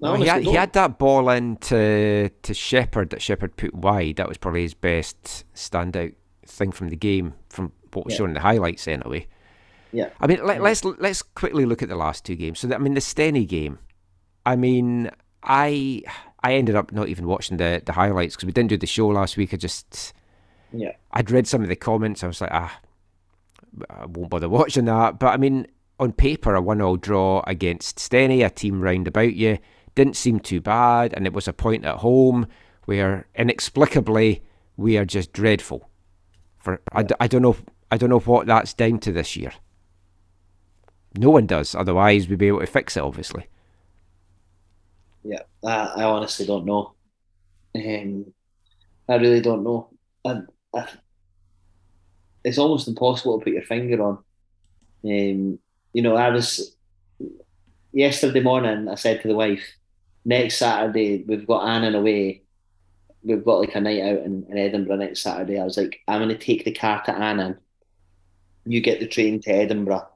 Speaker 3: No, he, had, he had that ball in to, to Shepherd that Shepherd put wide. That was probably his best standout thing from the game, from what was yeah. shown in the highlights anyway.
Speaker 4: Yeah.
Speaker 3: I mean, let, us let's, let's quickly look at the last two games. So, that, I mean, the Stenny game. I mean, I I ended up not even watching the the highlights because we didn't do the show last week. I just
Speaker 4: Yeah.
Speaker 3: I'd read some of the comments. I was like, ah, I won't bother watching that. But I mean, on paper, a one-all draw against Stenny, a team round about you, didn't seem too bad, and it was a point at home where inexplicably we are just dreadful. For I, I don't know I don't know what that's down to this year. No one does. Otherwise, we'd be able to fix it. Obviously.
Speaker 4: Yeah, I, I honestly don't know. Um, I really don't know. I, I, it's almost impossible to put your finger on. Um, you know, I was yesterday morning. I said to the wife, "Next Saturday we've got Annan away. We've got like a night out in, in Edinburgh next Saturday." I was like, "I'm going to take the car to Annan. You get the train to Edinburgh.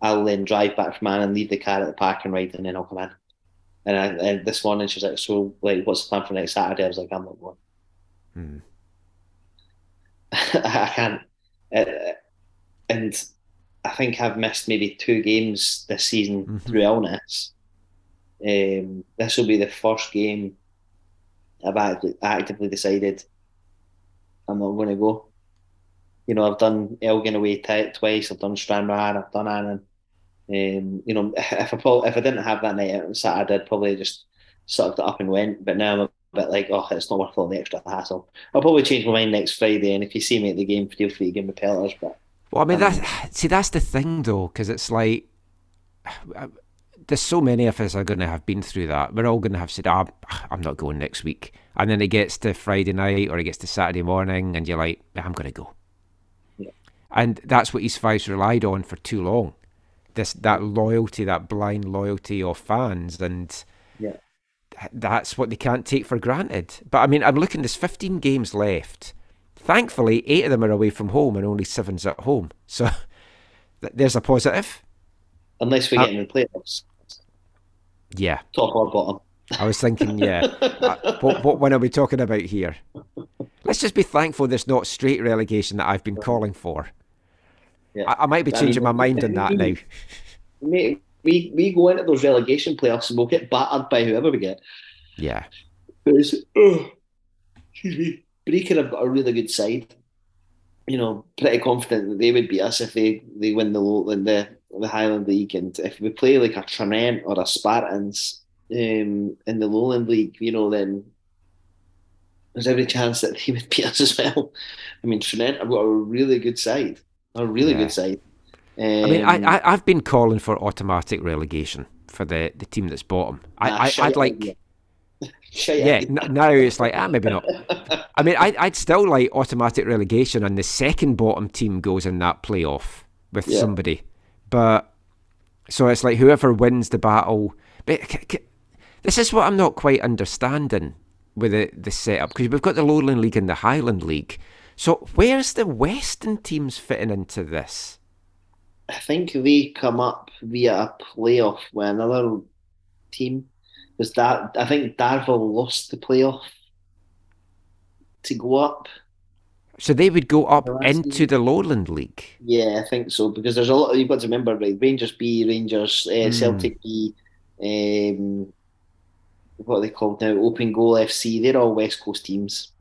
Speaker 4: I'll then drive back from Annan, leave the car at the parking ride, and then I'll come in." And, I, and this morning she was like, "So, like, what's the plan for next Saturday?" I was like, "I'm not going.
Speaker 3: Hmm. [laughs]
Speaker 4: I can't." Uh, and I think I've missed maybe two games this season
Speaker 3: Mhm.
Speaker 4: through illness. Um, this will be the first game I've actively, actively decided I'm not going to go. You know, I've done Elgin away t- twice. I've done Stranraer. I've done Annan. Um, you know, [laughs] if I if I didn't have that night on Saturday, I'd probably just sucked it up and went. But now I'm bit like, oh, it's not worth all the extra hassle. I'll probably change my mind next Friday, and if you see me at the game, feel free to give me pelters. But
Speaker 3: Well, I mean,
Speaker 4: Um,
Speaker 3: that's see, that's the thing though, because it's like there's so many of us are going to have been through that. We're all going to have said, ah, "I'm not going next week," and then it gets to Friday night or it gets to Saturday morning, and you're like, "I'm going to go."
Speaker 4: Yeah.
Speaker 3: And that's what East Fife's relied on for too long. This that loyalty, that blind loyalty of fans, and
Speaker 4: Yeah.
Speaker 3: Th- that's what they can't take for granted. But I mean, I'm looking. There's 15 games left. Thankfully, eight of them are away from home, and only seven's at home. [laughs] So there's a positive.
Speaker 4: unless we
Speaker 3: Uh,
Speaker 4: get in the playoffs,
Speaker 3: Yeah,
Speaker 4: top or bottom.
Speaker 3: I was thinking, yeah. [laughs] uh, what, what one are we talking about here? Let's just be thankful there's not straight relegation that I've been calling for.
Speaker 4: Yeah.
Speaker 3: I, I might be
Speaker 4: I
Speaker 3: changing
Speaker 4: mean,
Speaker 3: my mind on that [laughs] now.
Speaker 4: We we go into those relegation playoffs and we'll get battered by whoever we get.
Speaker 3: Yeah,
Speaker 4: Because, oh, excuse me, Brechin have got a really good side. You know, pretty confident that they would beat us if they, they win the Lowland, the the Highland League, and if we play like a Tranent or a Spartans um, in the Lowland League, you know, then there's every chance that they would [laughs] beat us as well. I mean, Tranent have got a really good side, a really
Speaker 3: Yeah.
Speaker 4: good side. Um,
Speaker 3: I mean, I, I I've been calling for automatic relegation for the, the team that's bottom. I,
Speaker 4: Ah,
Speaker 3: I I'd like [laughs] yeah. N- now it's like ah maybe not. [laughs] I mean, I I'd still like automatic relegation, and the second bottom team goes in that playoff with
Speaker 4: Yeah.
Speaker 3: somebody. But so it's like whoever wins the battle. But c- c- this is what I'm not quite understanding with the the setup because we've got the Lowland League and the Highland League. So where's the Western teams fitting into this?
Speaker 4: I think they come up via a playoff with another team. Was that I think Darvel lost the playoff to go up.
Speaker 3: So they would go up
Speaker 4: I
Speaker 3: into the Lowland League.
Speaker 4: Yeah, I think so because there's a lot. You've got to remember, right? Rangers B, Rangers, uh,
Speaker 3: Hmm.
Speaker 4: Celtic B, um, what are they called now? Open Goal FC. They're all West Coast teams.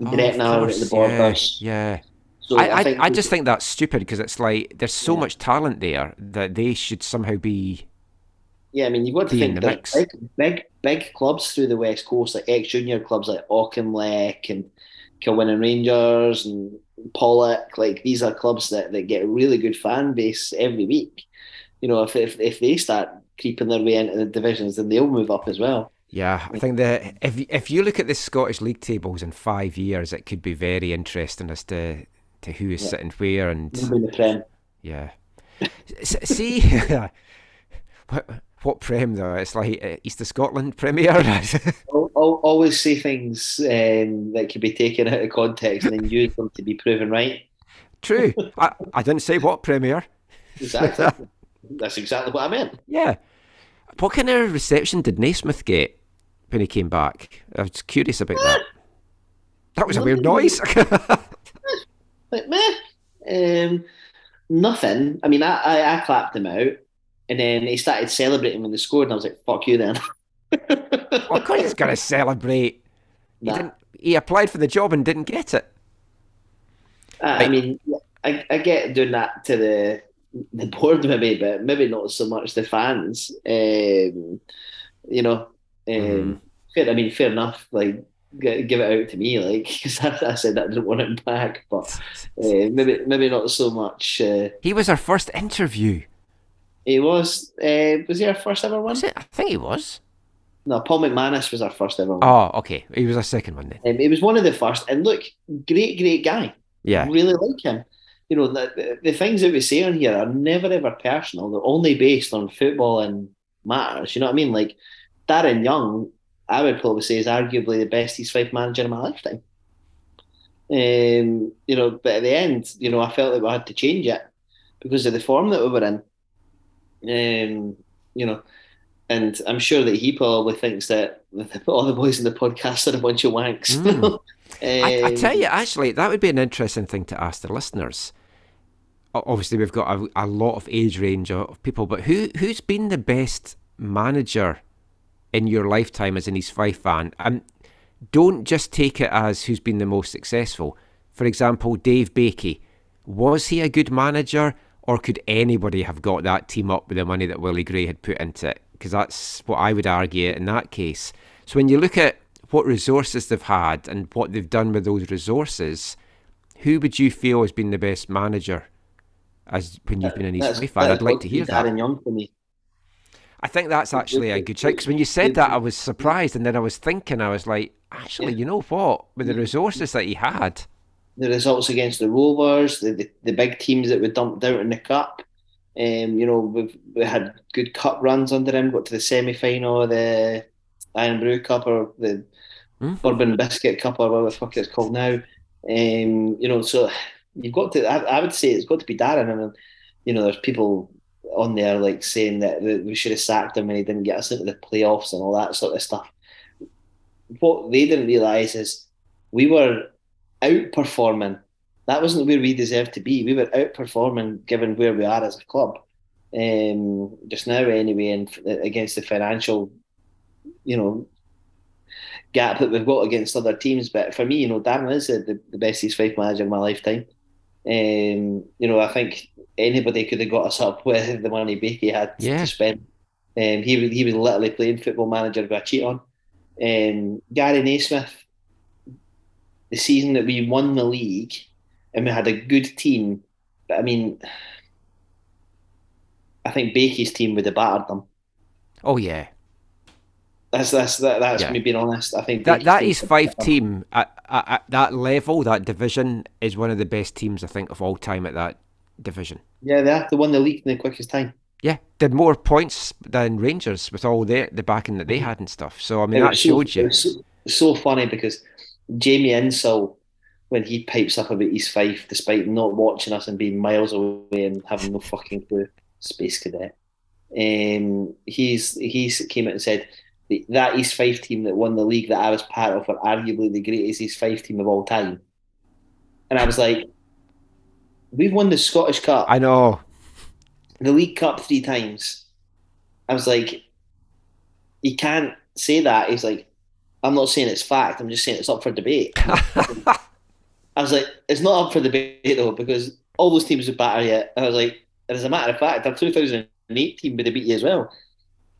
Speaker 3: Oh,
Speaker 4: Gretna at the borders.
Speaker 3: Yeah. yeah.
Speaker 4: So
Speaker 3: I, I,
Speaker 4: think
Speaker 3: I just think that's stupid because it's like there's so
Speaker 4: Yeah.
Speaker 3: much talent there that they should somehow be.
Speaker 4: Yeah, I mean, you've got to think
Speaker 3: the
Speaker 4: big, big, big clubs through the West Coast, like ex junior clubs like Auchinleck and Kilwinning Rangers and Pollok. Like these are clubs that, that get a really good fan base every week. You know, if, if if they start creeping their way into the divisions, then they'll move up as well.
Speaker 3: Yeah, I think that if if you look at the Scottish league tables in five years, it could be very interesting as to to who is
Speaker 4: Yeah.
Speaker 3: sitting where and
Speaker 4: in the Prem.
Speaker 3: yeah. [laughs] See, [laughs] what what prem though? It's like uh, East of Scotland Premier. [laughs]
Speaker 4: Al- al- Always say things um, that can be taken out of context and then use them to be proven right.
Speaker 3: True. I, I didn't say what Premier.
Speaker 4: Exactly. That's exactly what I meant.
Speaker 3: Yeah. What kind of reception did Naismith get when he came back? I was curious about that. That was a weird noise.
Speaker 4: Like meh, um, nothing. I mean, I, I I clapped him out, and then he started celebrating when they scored, and I was like, "Fuck you, then." [laughs]
Speaker 3: Well, of course he's going to celebrate. He, didn't, he applied for the job and didn't get it.
Speaker 4: I, I mean, I, I get doing that to the the board maybe, but maybe not so much the fans. Um, you know, um,
Speaker 3: Mhm.
Speaker 4: fair, I mean, fair enough. Like, give it out to me, like, [laughs] because I, I said I didn't want it back, but uh, maybe maybe not so much. Uh,
Speaker 3: He was our first interview.
Speaker 4: he was uh, was he our first ever one?
Speaker 3: I think he was.
Speaker 4: No, Paul McManus was our first ever one.
Speaker 3: Oh, okay. He was our second one then.
Speaker 4: Um, he was one of the first, and look, great, great guy.
Speaker 3: Yeah.
Speaker 4: really like him. You know, the, the, the things that we say on here are never ever personal. They're only based on football and matters. You know what I mean? Like Darren Young, I would probably say is arguably the best East Fife manager in my lifetime. Um, you know, but at the end, you know, I felt like we had to change it because of the form that we were in. Um, you know, and I'm sure that he probably thinks that [laughs] all the boys in the podcast are a bunch of wanks.
Speaker 3: Mm. [laughs] I, I
Speaker 4: Um,
Speaker 3: tell you, actually, that would be an interesting thing to ask the listeners. Obviously, we've got a, a lot of age range of people, but who who's been the best manager in your lifetime as an East Fife fan? And don't just take it as who's been the most successful. For example, Dave Baikie. Was he a good manager, or could anybody have got that team up with the money that Willie Gray had put into it? Because that's what I would argue in that case. So when you look at what resources they've had and what they've done with those resources, who would you feel has been the best manager as when you've been an East Fife fan? I'd like to hear that.
Speaker 4: Young for me.
Speaker 3: I think that's actually a good shout because when you said that, I was surprised, and then I was thinking, I was like, actually, you know what? With the resources that he had,
Speaker 4: The results against the Rovers, the, the, the big teams that were dumped out in the cup. Um, you know, we've we had good cup runs under him. Got to the semi final the Irn-Bru Cup or the
Speaker 3: Mhm.
Speaker 4: Bourbon Biscuit Cup or whatever the fuck it's called now. Um, you know, so you've got to. I, I would say it's got to be Darren. I mean, you know, there's people on there like saying that we should have sacked him when he didn't get us into the playoffs and all that sort of stuff. What they didn't realise is we were outperforming. That wasn't where we deserved to be. We were outperforming given where we are as a club. Um, just now, anyway, and against the financial, you know, gap that we've got against other teams. But for me, you know, Darren is the, the best East Fife manager in my lifetime. Um, you know, I think anybody could have got us up [laughs] with the money Baikie had
Speaker 3: Yeah.
Speaker 4: to spend. Um, he was he was literally playing football manager with a cheat on. Um, Gary Naismith, the season that we won the league and we had a good team, but I mean, I think Baikie's team would have battered them.
Speaker 3: oh yeah,
Speaker 4: That's that's that, that's
Speaker 3: Yeah.
Speaker 4: me being honest. I think
Speaker 3: that that East
Speaker 4: would
Speaker 3: Five
Speaker 4: have battered them.
Speaker 3: team at, at, at that level, that division is one of the best teams I think of all time at that division.
Speaker 4: Yeah, they have to win the league in the quickest time.
Speaker 3: Yeah, did more points than Rangers with all the the backing that they had and stuff. So I mean,
Speaker 4: It
Speaker 3: that
Speaker 4: was so-
Speaker 3: showed you.
Speaker 4: So, so funny because Jamie Insall, when he pipes up about East Fife, despite not watching us and being miles away and having no fucking clue, space cadet. Um, he's he's came out and said that East Fife team that won the league that I was part of were arguably the greatest East Fife team of all time. And I was like, we've won the Scottish Cup
Speaker 3: I know.
Speaker 4: the League Cup three times. I was like, he can't say that. He's like, I'm not saying it's fact. I'm just saying it's up for debate. [laughs] I was like, it's not up for debate though because all those teams would batter you. And I was like, as a matter of fact, our 2008 team would have beat you as well.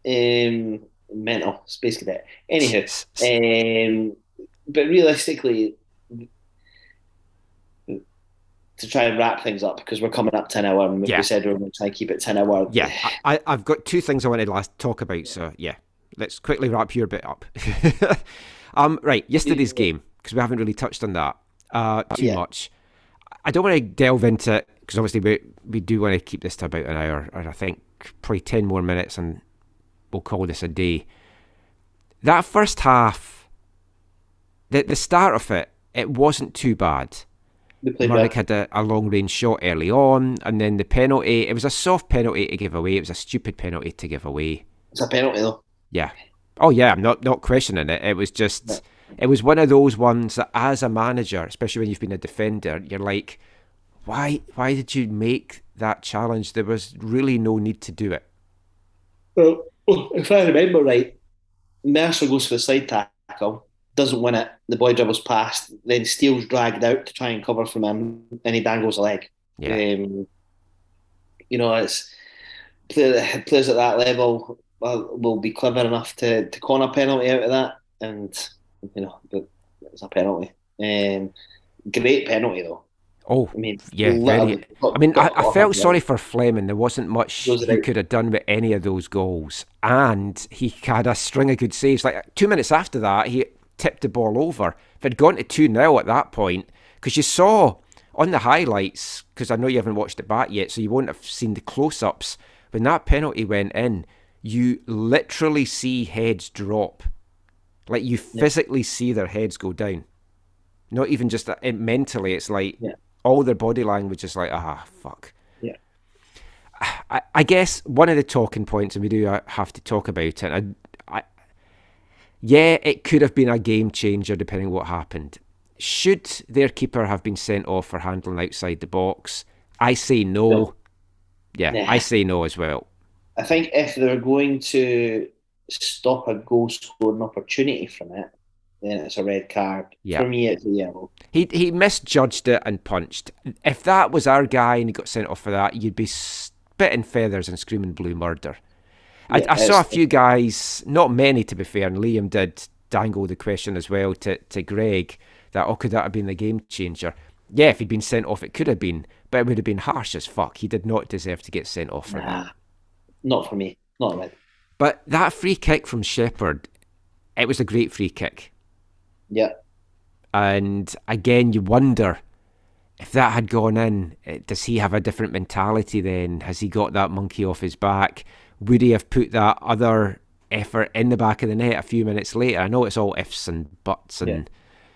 Speaker 4: Um, mental space cadet. Anywho, um, but realistically, to try and wrap things up because we're coming up to an hour and we
Speaker 3: Yeah.
Speaker 4: said we are going to try and keep it to an hour.
Speaker 3: Yeah, I, I've got two things I wanted to last talk about. So yeah, let's quickly wrap your bit up. [laughs] um, right, yesterday's game because we haven't really touched on that uh, too
Speaker 4: Yeah.
Speaker 3: much. I don't want to delve into it because obviously we we do want to keep this to about an hour, and I think probably ten more minutes, and we'll call this a day. That first half, the the start of it, it wasn't too bad.
Speaker 4: We played
Speaker 3: Murdoch
Speaker 4: well.
Speaker 3: had a, a long range shot early on, and then the penalty. It was a soft penalty to give away. It was a stupid penalty to give away.
Speaker 4: It's a penalty though.
Speaker 3: Yeah. Oh yeah, I'm not not questioning it. It was just, it was one of those ones that, as a manager, especially when you've been a defender, you're like, why why did you make that challenge? There was really no need to do it.
Speaker 4: Well, [laughs] if I remember right, Mercer goes for the side tackle, doesn't win it. The boy dribbles past, then Steele's dragged out to try and cover from him, and he dangles a leg.
Speaker 3: Yeah.
Speaker 4: Um, you know, it's players at that level will, will be clever enough to, to con a penalty out of that, and you know, but it's a penalty. Um, great penalty though.
Speaker 3: Oh,
Speaker 4: I mean,
Speaker 3: yeah, very. I mean, I, I felt sorry for Fleming. There wasn't much
Speaker 4: are
Speaker 3: he
Speaker 4: right.
Speaker 3: could have done with any of those goals, and he had a string of good saves. Like two minutes after that, he tipped the ball over. If it had gone to two 0 at that point, because you saw on the highlights, because I know you haven't watched it back yet, so you won't have seen the close-ups. When that penalty went in, you literally see heads drop, like you physically see their heads go down. Not even just that, it, mentally, it's like
Speaker 4: Yeah.
Speaker 3: all their body language is like, ah, fuck.
Speaker 4: Yeah.
Speaker 3: I, I guess one of the talking points, and we do uh, have to talk about it. I, yeah, it could have been a game changer depending what happened. Should their keeper have been sent off for handling outside the box? I say no.
Speaker 4: No.
Speaker 3: Yeah,
Speaker 4: Nah.
Speaker 3: I say no as well.
Speaker 4: I think if they're going to stop a goal scoring opportunity from it, then it's a red card.
Speaker 3: Yeah.
Speaker 4: For me, it's a yellow.
Speaker 3: He he misjudged it and punched. If that was our guy and he got sent off for that, you'd be spitting feathers and screaming blue murder. I, I saw a few guys, not many to be fair, and Liam did dangle the question as well to, to Greg that, oh, could that have been the game changer? Yeah, if he'd been sent off, it could have been, but it would have been harsh as fuck. He did not deserve to get sent off for that.
Speaker 4: Nah, not for me. Not red.
Speaker 3: But that free kick from Shepherd, it was a great free kick.
Speaker 4: Yeah.
Speaker 3: And again, you wonder if that had gone in, eh, does he have a different mentality then? Has he got that monkey off his back? Would he have put that other effort in the back of the net a few minutes later? I know it's all ifs and buts and
Speaker 4: Yeah.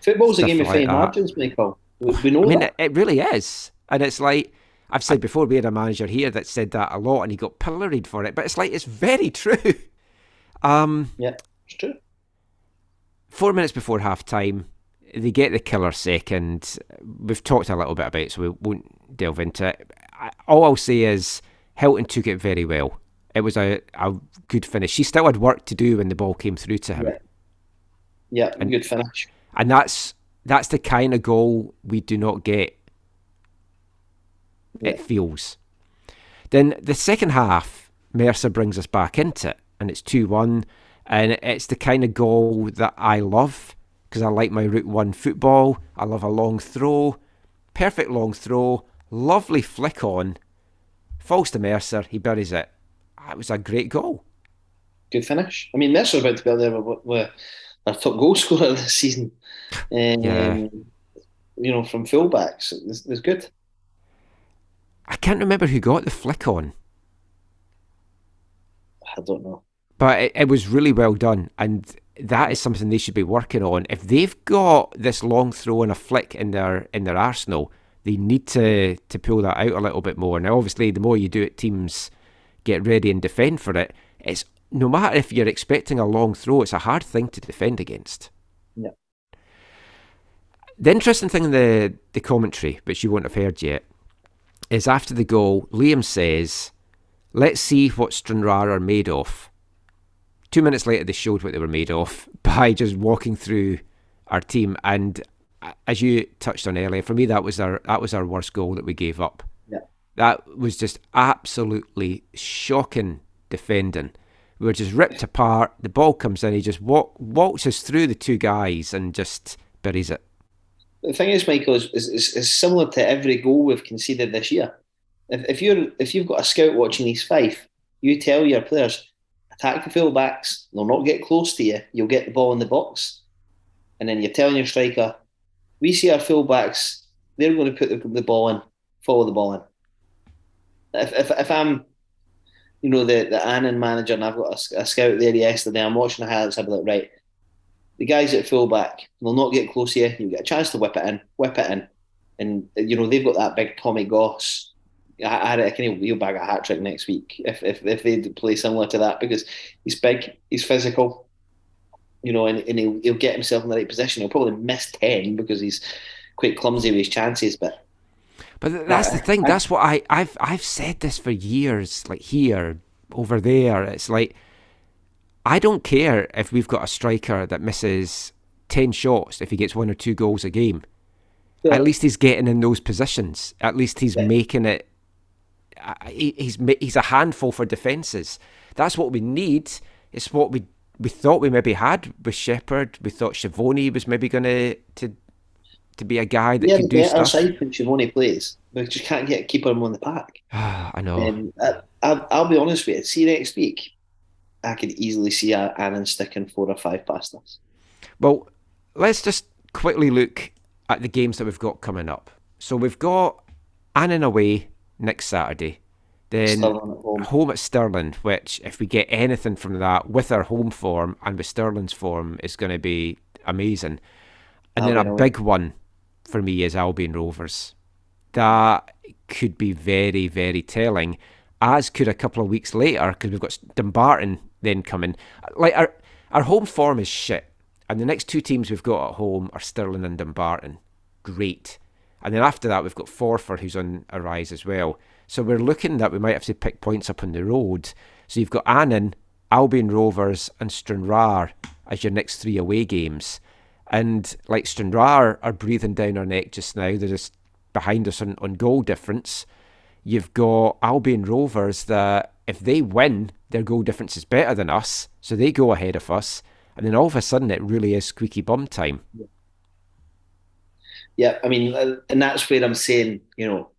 Speaker 4: Football's a game of
Speaker 3: like
Speaker 4: fine margins, Michael. We, we know
Speaker 3: I mean,
Speaker 4: that.
Speaker 3: it, it really is. And it's like, I've said before, we had a manager here that said that a lot and he got pilloried for it, but it's like, it's very [laughs] true. Um,
Speaker 4: Yeah, it's true.
Speaker 3: four minutes before half time, they get the killer second. We've talked a little bit about it, so we won't delve into it. All I'll say is Hilton took it very well. It was a, a good finish. He still had work to do when the ball came through to him.
Speaker 4: Yeah. Yeah,
Speaker 3: And-
Speaker 4: good finish.
Speaker 3: And that's that's the kind of goal we do not get. It feels. Then the second half, Mercer brings us back into it, and it's 2 1. And it's the kind of goal that I love because I like my Route 1 football. I love a long throw, perfect long throw, lovely flick on, falls to Mercer, he buries it. It was a great goal.
Speaker 4: Good finish. I mean, Mercer's about to be there with our top goal [laughs] scorer this season. Um,
Speaker 3: Yeah.
Speaker 4: You know, from fullbacks. It's, it's good.
Speaker 3: I can't remember who got the flick on.
Speaker 4: I don't know.
Speaker 3: but it, it was really well done and that is something they should be working on if they've got this long throw and a flick in their in their arsenal they need to to pull that out a little bit more now obviously the more you do it teams get ready and defend for it it's no matter if you're expecting a long throw it's a hard thing to defend against
Speaker 4: Yeah.
Speaker 3: the interesting thing in the the commentary which you won't have heard yet is after the goal liam says let's see what stranraer are made of Two minutes later, they showed what they were made of [laughs] by just walking through our team. And uh, as you touched on earlier, for me, that was our that was our worst goal that we gave up. That was just absolutely shocking defending. We were just ripped apart. The ball comes in, he just walk, waltzes through the two guys and just buries it.
Speaker 4: The thing is, Michael, is, is, is, is similar to every goal we've conceded this year. If, if you're if you've got a scout watching these five, you tell your players attack the fullbacks. They'll not get close to you. You'll get the ball in the box, and then you're telling your striker, we see our fullbacks. They're going to put the, the ball in, follow the ball in. If if, if I'm, you know, the the Annan manager, and I've got a, a scout there yesterday, I'm watching the highlights. I'll be like, right, the guys at fullback will not get close here. You get a chance to whip it in, whip it in, and you know they've got that big Tommy Goss. I, I reckon he'll, he'll bag a hat trick next week if if if they play similar to that because he's big, he's physical, you know, and, and he'll, he'll get himself in the right position. He'll probably miss ten because he's quite clumsy with his chances, but
Speaker 3: But that's the thing. That's what I, I've I've said this for years, like here, over there. It's like I don't care if we've got a striker that misses 10 shots if he gets one or two goals a game.
Speaker 4: Yeah.
Speaker 3: At least he's getting in those positions. At least he's
Speaker 4: Yeah.
Speaker 3: making it. He's he's a handful for defences. That's what we need. It's what we we thought we maybe had with Shepherd. We thought Shavoni was maybe going to to to be a guy that
Speaker 4: Yeah, the
Speaker 3: do
Speaker 4: better
Speaker 3: stuff.
Speaker 4: side when Shivoni plays. We just can't get keeper him on the pack. [sighs]
Speaker 3: I know.
Speaker 4: Um, I, I, I'll be honest with you. See next week, I could easily see Annan sticking four or five past us.
Speaker 3: Well, let's just quickly look at the games that we've got coming up. So we've got Annan away next Saturday. Then
Speaker 4: home.
Speaker 3: home at Stirling, which if we get anything from that with our home form and with Stirling's form is going to be amazing. And then a big one for me is Albion Rovers. That could be very, very telling, as could a couple of weeks later because we've got Dumbarton then coming. Like our our home form is shit, and the next two teams we've got at home are Stirling and Dumbarton. Great, and then after that we've got Forfar who's on a rise as well. So we're looking that we might have to pick points up on the road. So you've got Annan, Albion Rovers, and Stranraer as your next three away games. And like Stranraer are breathing down our neck just now. They're just behind us on, on goal difference. You've got Albion Rovers that if they win, their goal difference is better than us. So they go ahead of us. And then all of a sudden it really is squeaky bum time.
Speaker 4: Yeah, I mean, uh, and that's where I'm saying, you know,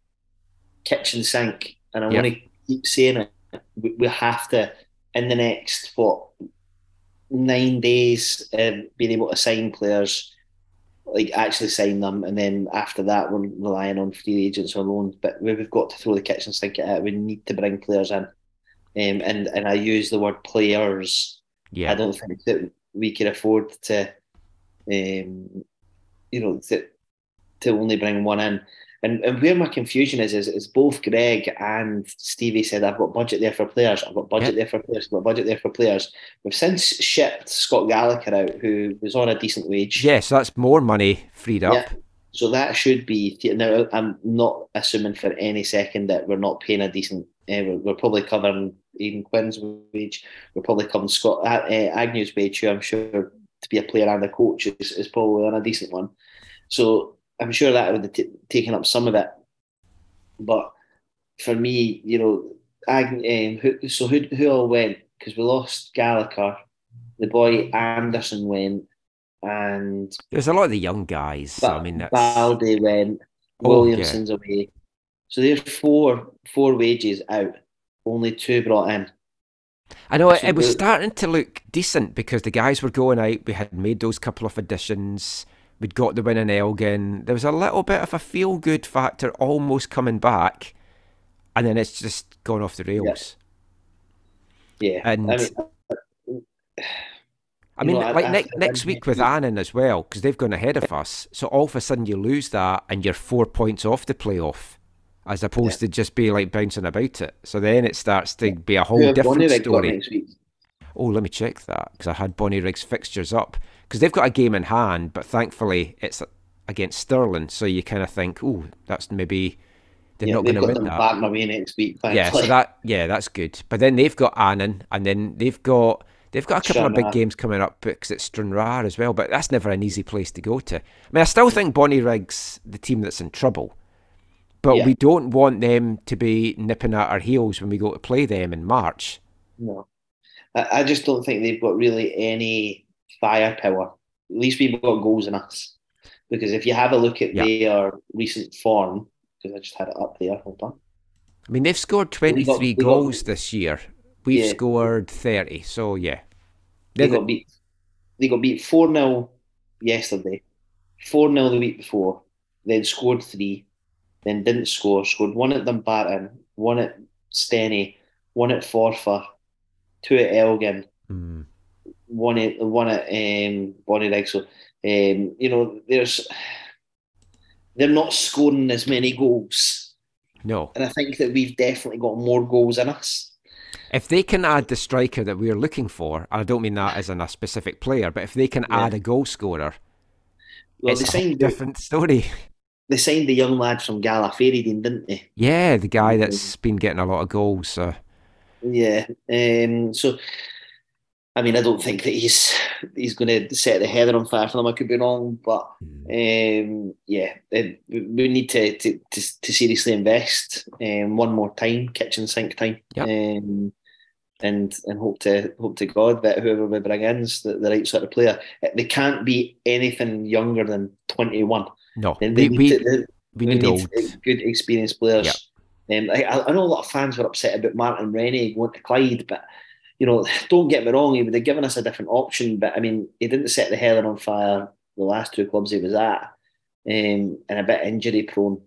Speaker 4: kitchen sink, and I
Speaker 3: Yeah.
Speaker 4: want to keep saying it. We have to, in the next what nine days, um, being able to sign players, like actually sign them, and then after that, we're relying on free agents or loans. But we- we've got to throw the kitchen sink at it. We need to bring players in, um, and and I use the word players.
Speaker 3: Yeah.
Speaker 4: I don't think that we can afford to, um, you know, to, to only bring one in. And, and where my confusion is, is, is both Greg and Stevie said, I've got budget there for players, I've got budget there for players, I've got budget there for players. We've since shipped Scott Gallagher out, who was on a decent wage.
Speaker 3: Yeah, so that's more money freed up.
Speaker 4: Yeah. So that should be now. I'm not assuming for any second that we're not paying a decent. Uh, we're, we're probably covering Aidan Quinn's wage. We're probably covering Scott uh, Agnew's wage, who I'm sure to be a player and a coach is, is probably on a decent one. So I'm sure that would have t- taken up some of it. But for me, you know, um, who, so who who all went? Because we lost Gallagher, the boy Anderson went, and
Speaker 3: There's a lot of the young guys. So, I mean, that's.
Speaker 4: Baldy went,
Speaker 3: Oh,
Speaker 4: Williamson's away. So there's four four wages out, only two brought in.
Speaker 3: I know it, it was starting to look decent because the guys were going out. We had made those couple of additions. We'd got the win in Elgin. There was a little bit of a feel good factor almost coming back, and then it's just gone off the rails.
Speaker 4: Yeah,
Speaker 3: And- [sighs]
Speaker 4: I mean,
Speaker 3: I mean,
Speaker 4: know,
Speaker 3: like
Speaker 4: I-
Speaker 3: next week with Annan as well, because they've gone ahead of us. So all of a sudden you lose that, and you're four points off the playoff, as opposed to just be like bouncing about it. So then it starts to be a whole different story. Oh, let me check that because I had Bonnyrigg's fixtures up because they've got a game in hand, but thankfully it's against Stirling, so you kind of think, oh, that's maybe they're
Speaker 4: Yeah,
Speaker 3: not going to win that.
Speaker 4: batting away next week.
Speaker 3: Yeah, so that yeah, that's good. But then they've got Annan, and then they've got they've got a couple of big games coming up because it's Stranraer as well. But that's never an easy place to go to. I mean, I still think Bonnyrigg's the team that's in trouble, but
Speaker 4: Yeah.
Speaker 3: we don't want them to be nipping at our heels when we go to play them in March.
Speaker 4: No, I, I just don't think they've got really any firepower. At least we've got goals in us. Because if you have a look at
Speaker 3: Yeah.
Speaker 4: their recent form, because I just had it up there, hold on.
Speaker 3: I mean, they've scored
Speaker 4: They got-
Speaker 3: 23
Speaker 4: they got-
Speaker 3: goals this year. We've
Speaker 4: Yeah.
Speaker 3: scored 30. So, yeah.
Speaker 4: They got beat. They got beat four 0 yesterday, four 0 the week before, then scored three, then didn't score. Scored one at Dumbarton, one at Stenny, one at Forfar, two at Elgin,
Speaker 3: Mm.
Speaker 4: one at one at um, Bonnyrigg. So um, you know, there's they're not scoring as many goals,
Speaker 3: No.
Speaker 4: and I think that we've definitely got more goals in us.
Speaker 3: If they can add the striker that we're looking for, and I don't mean that as in a specific player, but if they can
Speaker 4: Yeah.
Speaker 3: add a goal scorer,
Speaker 4: Well,
Speaker 3: it's a
Speaker 4: signed the,
Speaker 3: different story. [laughs]
Speaker 4: they signed the young lad from Gala Fairydean, didn't they?
Speaker 3: Yeah, the guy that's been getting a lot of goals. So.
Speaker 4: Yeah. Um, so I mean, I don't think that he's he's going to set the heather on fire for them. I could be wrong, but um, yeah, it, we need to, to to, to seriously invest um, one more time, kitchen sink time,
Speaker 3: Yep.
Speaker 4: um, and and hope to hope to God that whoever we bring in is the, the right sort of player. They can't be anything younger than twenty one.
Speaker 3: No,
Speaker 4: They,
Speaker 3: we,
Speaker 4: need to, they-
Speaker 3: we need
Speaker 4: need
Speaker 3: old.
Speaker 4: good experienced players. Um, I, I know a lot of fans were upset about Martin Rennie going to Clyde, but you know, [laughs] don't get me wrong, he would have given us a different option. But I mean, he didn't set the heather on fire the last two clubs he was at, um, and a bit injury prone.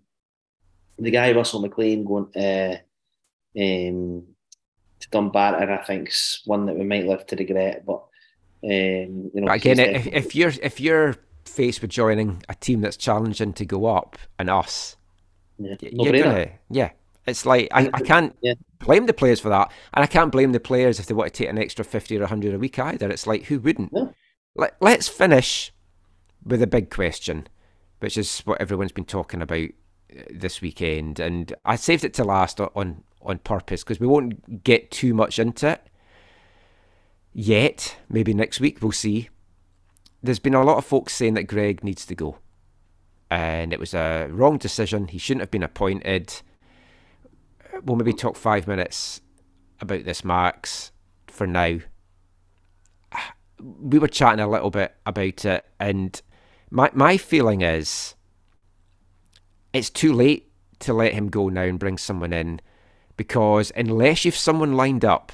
Speaker 4: The guy Russell McLean going uh, um, to Dumbarton, I think's one that we might live to regret. But um, you know,
Speaker 3: But again, if, if you're if you're faced with joining a team that's challenging to go up and us,
Speaker 4: yeah, no
Speaker 3: you're
Speaker 4: brainer.
Speaker 3: gonna yeah. It's like I, I can't
Speaker 4: Yeah.
Speaker 3: blame the players for that, and I can't blame the players if they want to take an extra fifty or hundred a week either. It's like who wouldn't?
Speaker 4: No.
Speaker 3: Let, let's finish with a big question, which is what everyone's been talking about uh, this weekend, and I saved it to last on on purpose because we won't get too much into it yet. Maybe next week we'll see. There's been a lot of folks saying that Greg needs to go, and it was a wrong decision. He shouldn't have been appointed. We'll maybe talk five minutes about this, Max, for now. We were chatting a little bit about it, and my my feeling is it's too late to let him go now and bring someone in because unless you've someone lined up,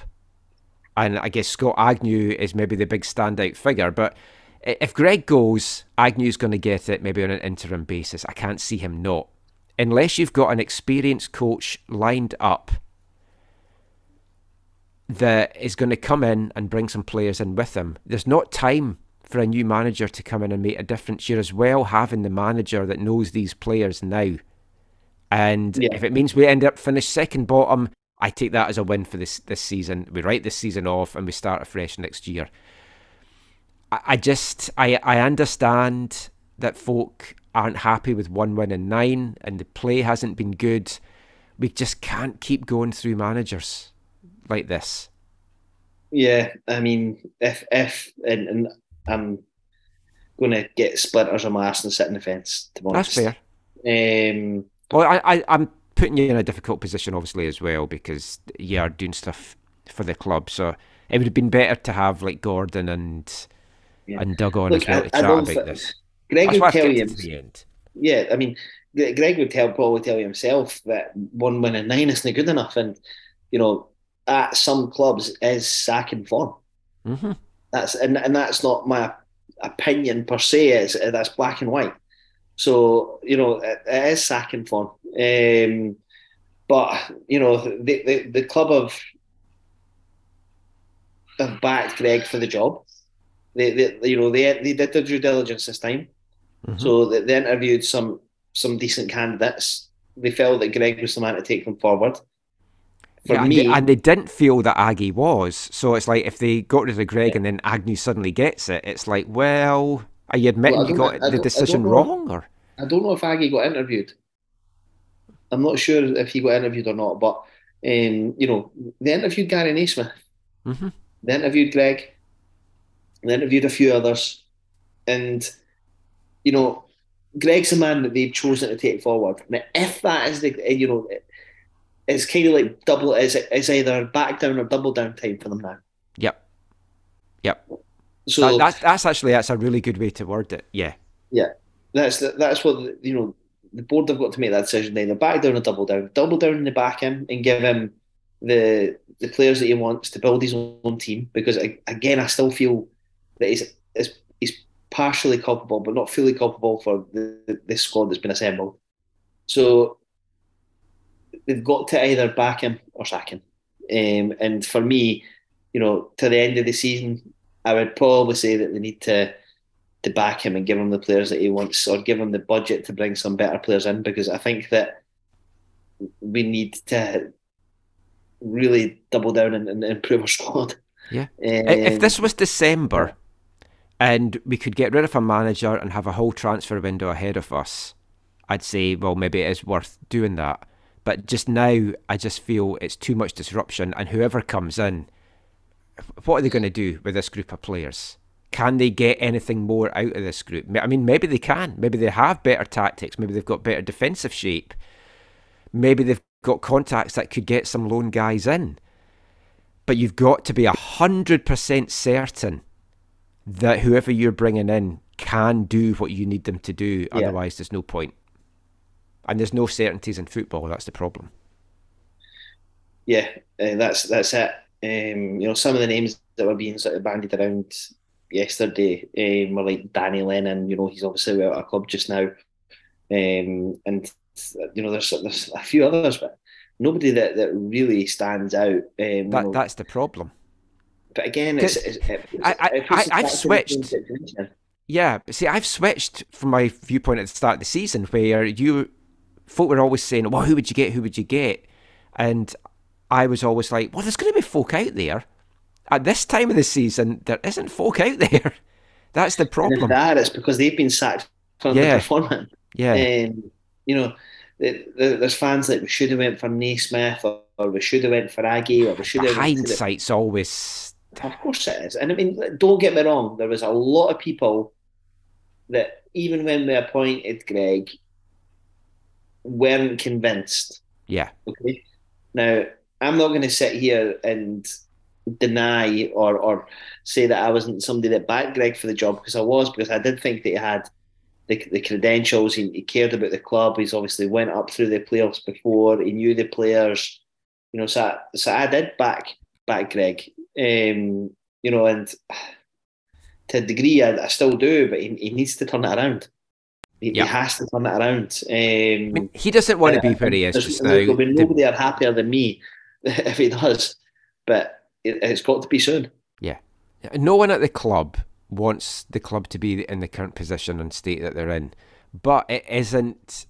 Speaker 3: and I guess Scott Agnew is maybe the big standout figure, but if Greg goes, Agnew's going to get it maybe on an interim basis. I can't see him not. Unless you've got an experienced coach lined up that is going to come in and bring some players in with him, there's not time for a new manager to come in and make a difference. You're as well having the manager that knows these players now. And
Speaker 4: Yeah.
Speaker 3: if it means we end up finish second bottom, I take that as a win for this this season. We write this season off and we start afresh next year. I, I just I I understand that folk aren't happy with one win in nine and the play hasn't been good. We just can't keep going through managers like this.
Speaker 4: Yeah, I mean, if if and, and I'm going to get splinters on my ass and sit in the fence. To be
Speaker 3: That's fair.
Speaker 4: Um,
Speaker 3: Well, I, I I'm putting you in a difficult position, obviously, as well, because you are doing stuff for the club. So it would have been better to have like Gordon and
Speaker 4: Yeah.
Speaker 3: and Doug on
Speaker 4: Look,
Speaker 3: as well
Speaker 4: I-
Speaker 3: to chat about
Speaker 4: thi-
Speaker 3: this.
Speaker 4: Greg
Speaker 3: That's
Speaker 4: would tell you,
Speaker 3: end.
Speaker 4: yeah, I mean, Greg would tell probably tell you himself that one win and nine isn't good enough, and you know, at some clubs is sacking form.
Speaker 3: hmm
Speaker 4: That's and and that's not my opinion per se. It's that's black and white. So you know, it, it is sacking form. Um, but you know, the, the the club have have backed Greg for the job. They, they you know, they they did their due diligence this time.
Speaker 3: Mhm.
Speaker 4: So they, they interviewed some some decent candidates. They felt that Greg was the man to take them forward. For
Speaker 3: Yeah, and,
Speaker 4: me,
Speaker 3: they, and they didn't feel that Aggie was. So it's like if they got rid of Greg and then Agnew suddenly gets it, it's like, well, are you admitting
Speaker 4: Well,
Speaker 3: you got
Speaker 4: I
Speaker 3: the decision
Speaker 4: know.
Speaker 3: wrong? Or
Speaker 4: I don't know if Aggie got interviewed. I'm not sure if he got interviewed or not, but um, you know, they interviewed Gary Naismith,
Speaker 3: Mhm.
Speaker 4: they interviewed Greg, they interviewed a few others, and you know, Greg's a man that they've chosen to take forward. Now, if that is the, eh, you know, it's kind of like double. It's, it's either back down or double down time for them now.
Speaker 3: Yep. Yep.
Speaker 4: So
Speaker 3: That, that's that's actually that's a really good way to word it. Yeah. Yeah.
Speaker 4: That's the, that's what you know. The board have got to make that decision. Either back down or double down. Double down in the back him and give him the the players that he wants to build his own team. Because I- again, I still feel that he's he's, he's partially culpable, but not fully culpable for the, the this squad that's been assembled. So they've got to either back him or sack him. Um, and for me, you know, to the end of the season, I would probably say that they need to to back him and give him the players that he wants, or give him the budget to bring some better players in. Because I think that we need to really double down and, and improve our [laughs] squad.
Speaker 3: Yeah.
Speaker 4: Um,
Speaker 3: if this was December and we could get rid of a manager and have a whole transfer window ahead of us, I'd say, well, maybe it is worth doing that. But just now, I just feel it's too much disruption, and whoever comes in, what are they going to do with this group of players? Can they get anything more out of this group? I mean, maybe they can. Maybe they have better tactics. Maybe they've got better defensive shape. Maybe they've got contacts that could get some lone guys in. But you've got to be 100% certain that whoever you're bringing in can do what you need them to do. Yeah. Otherwise, there's no point. And there's no certainties in football. That's the problem.
Speaker 4: Yeah, uh, that's that's it. Um, you know, some of the names that were being sort of bandied around yesterday um, were like Danny Lennon. You know, he's obviously out of a club just now, um, and you know, there's there's a few others, but nobody that, that really stands out. Um, that,
Speaker 3: you know, that's the problem.
Speaker 4: But again, it's, it's, it's,
Speaker 3: I, I, I, have switched. Yeah, see, I've switched from my viewpoint at the start of the season where you folk were always saying, "Well, who would you get? Who would you get?" And I was always like, "Well, there's going to be folk out there." At this time of the season, there isn't folk out there. [laughs] That's the problem.
Speaker 4: And that it's because they've been sacked for yeah. performing.
Speaker 3: Yeah,
Speaker 4: um, you know, there's fans that we should have went for Naismith or, or we should have went for Aggie or we should have.
Speaker 3: Hindsight's always.
Speaker 4: Of course it is, and I mean, don't get me wrong. There was a lot of people that even when we appointed Greg, weren't convinced.
Speaker 3: Yeah.
Speaker 4: Okay. Now I'm not going to sit here and deny or or say that I wasn't somebody that backed Greg for the job because I was because I did think that he had the, the credentials. He, he cared about the club. He's obviously went up through the playoffs before. He knew the players. You know, so I, so I did back back Greg. Um, you know, and to a degree I, I still do, but he, he needs to turn it around. He, yep. he has to turn it around. Um, I
Speaker 3: mean, he doesn't want to be where he is just now.
Speaker 4: There'll be nobody are happier than me [laughs] if he does, but it, has got to be soon.
Speaker 3: Yeah, no one at the club wants the club to be in the current position and state that they're in, but it isn't.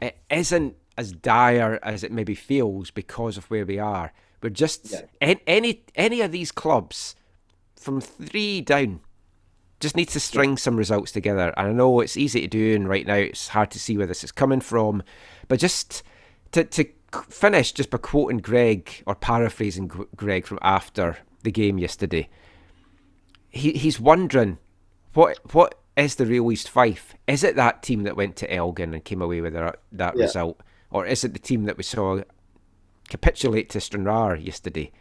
Speaker 3: It isn't as dire as it maybe feels because of where we are. We're just yeah. any any of these clubs from three down just needs to string some results together. And I know it's easy to do, and right now it's hard to see where this is coming from. But just to to finish, just by quoting Greg or paraphrasing Greg from after the game yesterday, he he's wondering what what is the real East Fife? Is it that team that went to Elgin and came away with that, that yeah. result, or is it the team that we saw capitulate to Stranraer yesterday?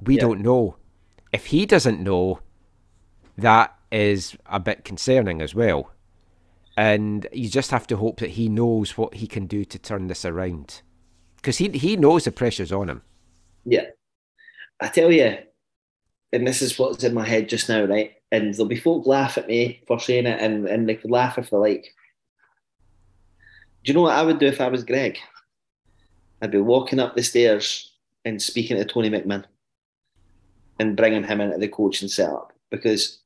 Speaker 3: We yeah. don't know. If he doesn't know, that is a bit concerning as well. And you just have to hope that he knows what he can do to turn this around. Because he, he knows the pressure's on him.
Speaker 4: Yeah. I tell you, and this is what's in my head just now, right? And there'll be folk laugh at me for saying it, and, and they could laugh if they like. Do you know what I would do if I was Greg? I'd be walking up the stairs and speaking to Tony McMinn and bringing him into the coaching setup because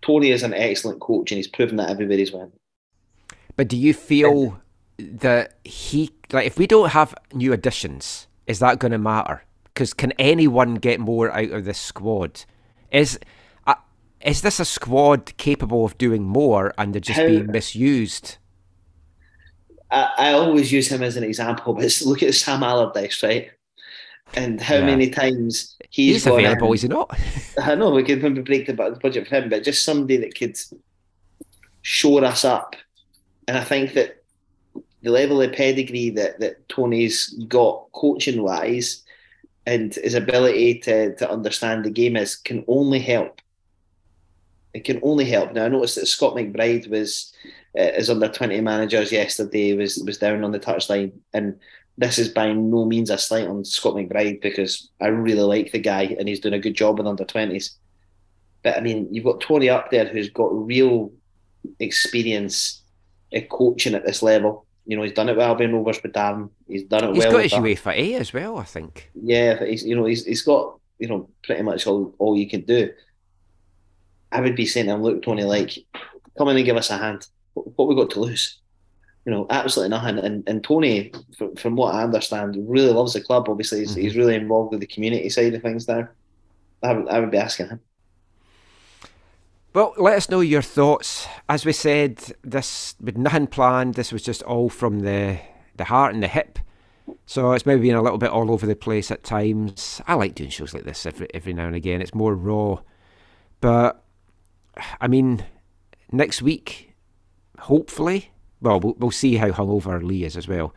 Speaker 4: Tony is an excellent coach and he's proven that everybody's won.
Speaker 3: But do you feel that he like if we don't have new additions, is that going to matter? Because can anyone get more out of this squad? Is uh, is this a squad capable of doing more and they're just How, being misused?
Speaker 4: I, I, always use him as an example, but look at Sam Allardyce, right? and how yeah. many times he's,
Speaker 3: he's available, in. is he not?
Speaker 4: I know we could maybe break the budget for him, but just somebody that could shore us up. And I think that the level of pedigree that, that Tony's got coaching wise and his ability to, to understand the game is can only help. It can only help. Now I noticed that Scott McBride was uh, as under twenty managers yesterday was was down on the touchline and this is by no means a slight on Scott McBride because I really like the guy and he's doing a good job with under 20s. But I mean, you've got Tony up there who's got real experience at coaching at this level. You know, he's done it with Albion Rovers with Darren. He's done it
Speaker 3: he's
Speaker 4: well.
Speaker 3: He's got his UEFA A as well, I think.
Speaker 4: Yeah, he's you know he's he's got you know pretty much all all you can do. I would be saying to him, look, Tony, like, come in and give us a hand. What we got to lose? you know, absolutely nothing. And and Tony, from, from what I understand, really loves the club. Obviously, he's, mm-hmm. he's really involved with the community side of things there. I would, I would be asking him.
Speaker 3: Well, let us know your thoughts. As we said, this with nothing planned. This was just all from the the heart and the hip. So it's maybe been a little bit all over the place at times. I like doing shows like this every every now and again. It's more raw. But I mean, next week, hopefully, well, we'll, we'll see how hungover Lee is as well.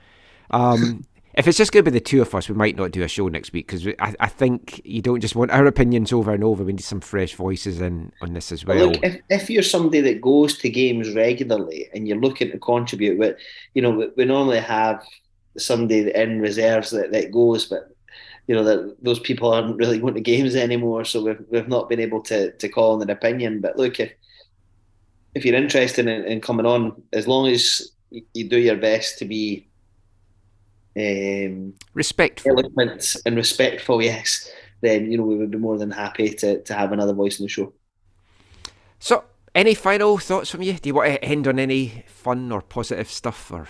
Speaker 3: Um, [laughs] if it's just going to be the two of us, we might not do a show next week because I, I think you don't just want our opinions over and over. We need some fresh voices in on this as well.
Speaker 4: Look, if, if you're somebody that goes to games regularly and you're looking to contribute, but you know, we, we normally have somebody in reserves that, that goes, but you know that those people aren't really going to games anymore, so we've we've not been able to to call on an opinion. But look, if if you're interested in, in coming on, as long as you do your best to be um,
Speaker 3: respectful,
Speaker 4: eloquent, and respectful, yes, then you know we would be more than happy to to have another voice in the show.
Speaker 3: So, any final thoughts from you? Do you want to end on any fun or positive stuff, or?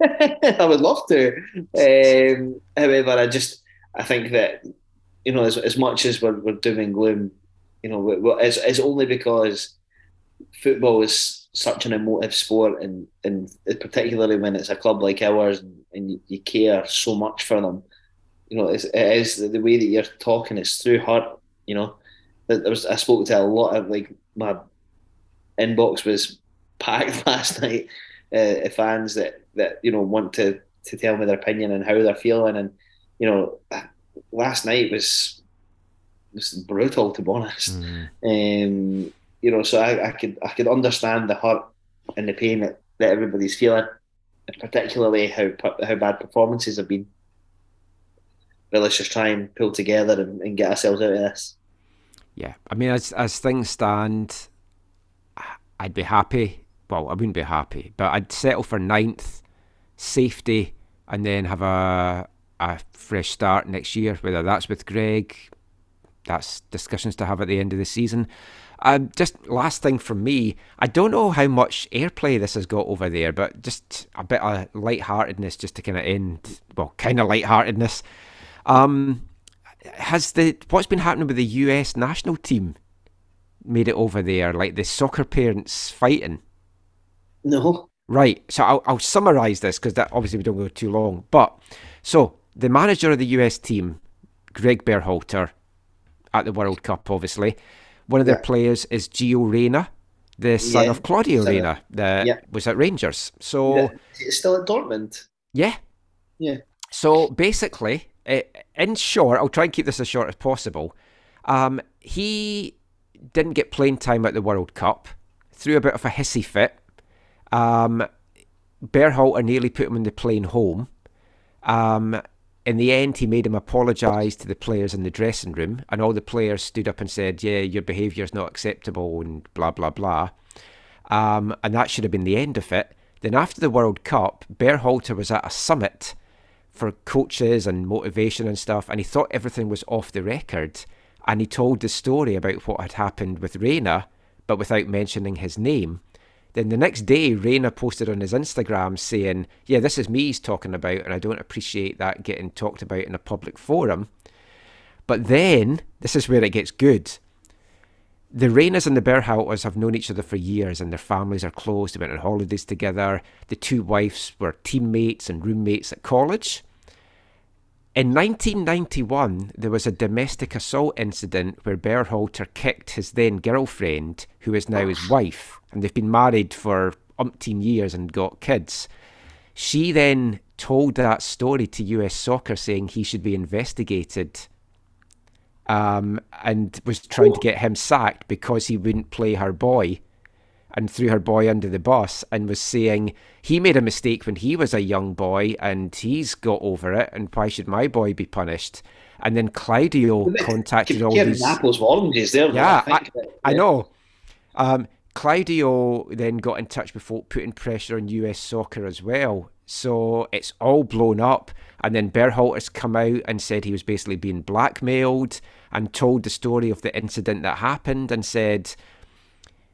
Speaker 3: [laughs]
Speaker 4: I would love to. Um, however, I just I think that you know as as much as we're we're doom and gloom, you know, it's, it's only because football is such an emotive sport, and and particularly when it's a club like ours, and, and you, you, care so much for them. You know, it's, it is the way that you're talking is through heart. You know, there was I spoke to a lot of like my inbox was packed [laughs] last night. Uh, fans that that you know want to to tell me their opinion and how they're feeling, and you know, last night was was brutal to be honest. Mm. Um, you know, so I, I could I could understand the hurt and the pain that, that everybody's feeling, and particularly how how bad performances have been. But let's just try and pull together and, and get ourselves out of this.
Speaker 3: Yeah, I mean, as as things stand, I'd be happy. Well, I wouldn't be happy, but I'd settle for ninth, safety, and then have a a fresh start next year. Whether that's with Greg, that's discussions to have at the end of the season. Um, just last thing from me, I don't know how much airplay this has got over there, but just a bit of lightheartedness just to kind of end, well, kind of lightheartedness. Um, has the what's been happening with the US national team made it over there? Like the soccer parents fighting?
Speaker 4: No.
Speaker 3: Right. So I'll, I'll summarise this because that obviously we don't go too long. But so the manager of the US team, Greg Berhalter, at the World Cup, obviously one of their yeah. players is Gio Reyna, the son yeah. of Claudio so, Reyna, that yeah. was at Rangers. So he's
Speaker 4: still at Dortmund.
Speaker 3: Yeah.
Speaker 4: Yeah.
Speaker 3: So basically, in short, I'll try and keep this as short as possible. Um, he didn't get playing time at the World Cup, threw a bit of a hissy fit. Um, Berhalter nearly put him in the plane home. Um, in the end, he made him apologise to the players in the dressing room, and all the players stood up and said, "Yeah, your behaviour is not acceptable," and blah blah blah. Um, and that should have been the end of it. Then after the World Cup, Berhalter was at a summit for coaches and motivation and stuff, and he thought everything was off the record, and he told the story about what had happened with Reyna, but without mentioning his name. Then the next day, Reyna posted on his Instagram saying, Yeah, this is me he's talking about, and I don't appreciate that getting talked about in a public forum. But then, this is where it gets good. The Reynas and the Berhalters have known each other for years, and their families are close. They went on holidays together. The two wives were teammates and roommates at college. In 1991, there was a domestic assault incident where Berhalter kicked his then girlfriend, who is now his wife, and they've been married for umpteen years and got kids. She then told that story to US Soccer, saying he should be investigated, um, and was trying to get him sacked because he wouldn't play her boy and threw her boy under the bus and was saying he made a mistake when he was a young boy and he's got over it and why should my boy be punished? And then Claudio contacted all these
Speaker 4: apples oranges there
Speaker 3: yeah I, I, I, know. Um, Claudio then got in touch before putting pressure on US soccer as well. So it's all blown up and then Berhalter's come out and said he was basically being blackmailed and told the story of the incident that happened and said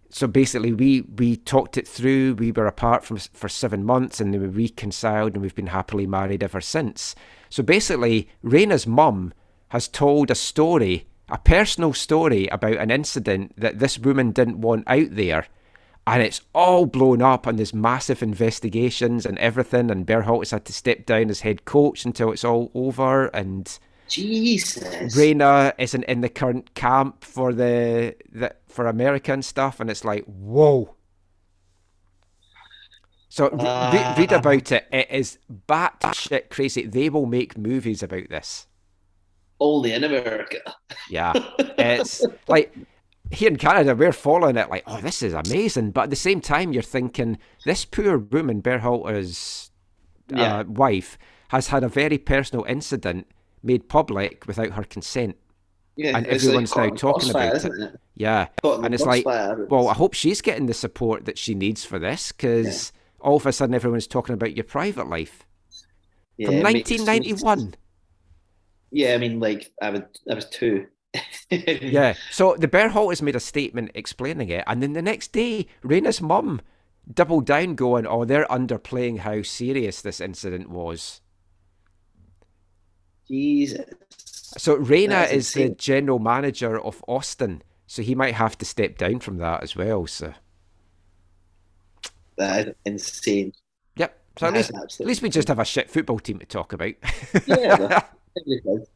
Speaker 3: so basically we we talked it through we were apart from for seven months and then we reconciled and we've been happily married ever since. So basically Reyna's mum has told a story a personal story about an incident that this woman didn't want out there and it's all blown up and there's massive investigations and everything and Berhalter's had to step down as head coach until it's all over and
Speaker 4: Jesus.
Speaker 3: Reyna isn't in the current camp for the, the for American stuff and it's like whoa so re- re- read
Speaker 4: Ah.
Speaker 3: about it it is batshit crazy they will make movies about this
Speaker 4: Only in America.
Speaker 3: yeah [laughs] it's like here in Canada, we're following it like, oh, this is amazing. But at the same time, you're thinking this poor woman, Berhalter's uh,
Speaker 4: Yeah.
Speaker 3: wife, has had a very personal incident made public without her consent.
Speaker 4: Yeah,
Speaker 3: And everyone's now talking about
Speaker 4: isn't it?
Speaker 3: Yeah,
Speaker 4: Cotton
Speaker 3: and it's like,
Speaker 4: crossfire.
Speaker 3: well, I hope she's getting the support that she needs for this because all of a sudden everyone's talking about your private life
Speaker 4: Yeah,
Speaker 3: from
Speaker 4: it makes-
Speaker 3: 1991.
Speaker 4: Yeah, I mean, like I was, I was two. [laughs]
Speaker 3: Yeah. So the Berhalters made a statement explaining it, and then the next day, Reyna's mum doubled down, going, "Oh, they're underplaying how serious this incident was."
Speaker 4: Jesus.
Speaker 3: So Raina is the general manager of Austin, so he might have to step down from that as well. So,
Speaker 4: That is insane.
Speaker 3: yep. So at least, at least we just have a shit football team to talk about.
Speaker 4: Yeah, [laughs] but- It'd be fine.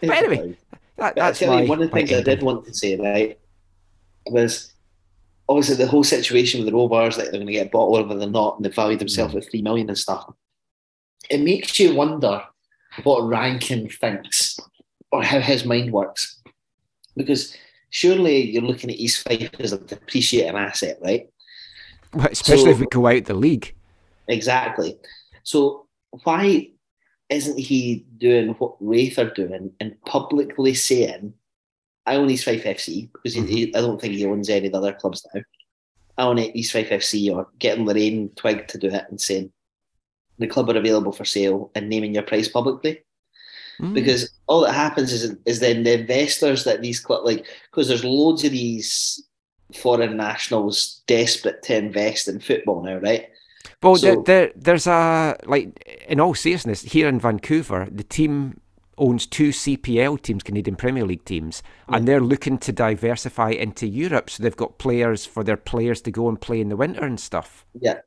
Speaker 4: It'd
Speaker 3: But
Speaker 4: be
Speaker 3: anyway, that, that's
Speaker 4: tell
Speaker 3: my,
Speaker 4: one of the things I did want to say, right, was obviously the whole situation with the Rovers, like they're going to get bought over the not, and they valued themselves
Speaker 3: Mm.
Speaker 4: at three million and stuff. It makes you wonder what Rankin thinks or how his mind works, because surely you're looking at East Fife as a depreciating asset, right?
Speaker 3: Well, Especially if we go out the league.
Speaker 4: Exactly. So why isn't he doing what Raith are doing and publicly saying, I own East Fife FC, because he, he- I don't think he owns any of the other clubs now. I own East Fife FC, or getting Lorraine Twig to do it and saying, the club are available for sale and naming your price publicly.
Speaker 3: Mm.
Speaker 4: Because all that happens is, is then the investors that these club like, because there's loads of these foreign nationals desperate to invest in football now, right?
Speaker 3: Well,
Speaker 4: So-
Speaker 3: there, there, there's a like in all seriousness here in Vancouver, the team owns two CPL teams, Canadian Premier League teams, and mm. they're looking to diversify into Europe. So they've got players for their players to go and play in the winter and stuff.
Speaker 4: Yeah.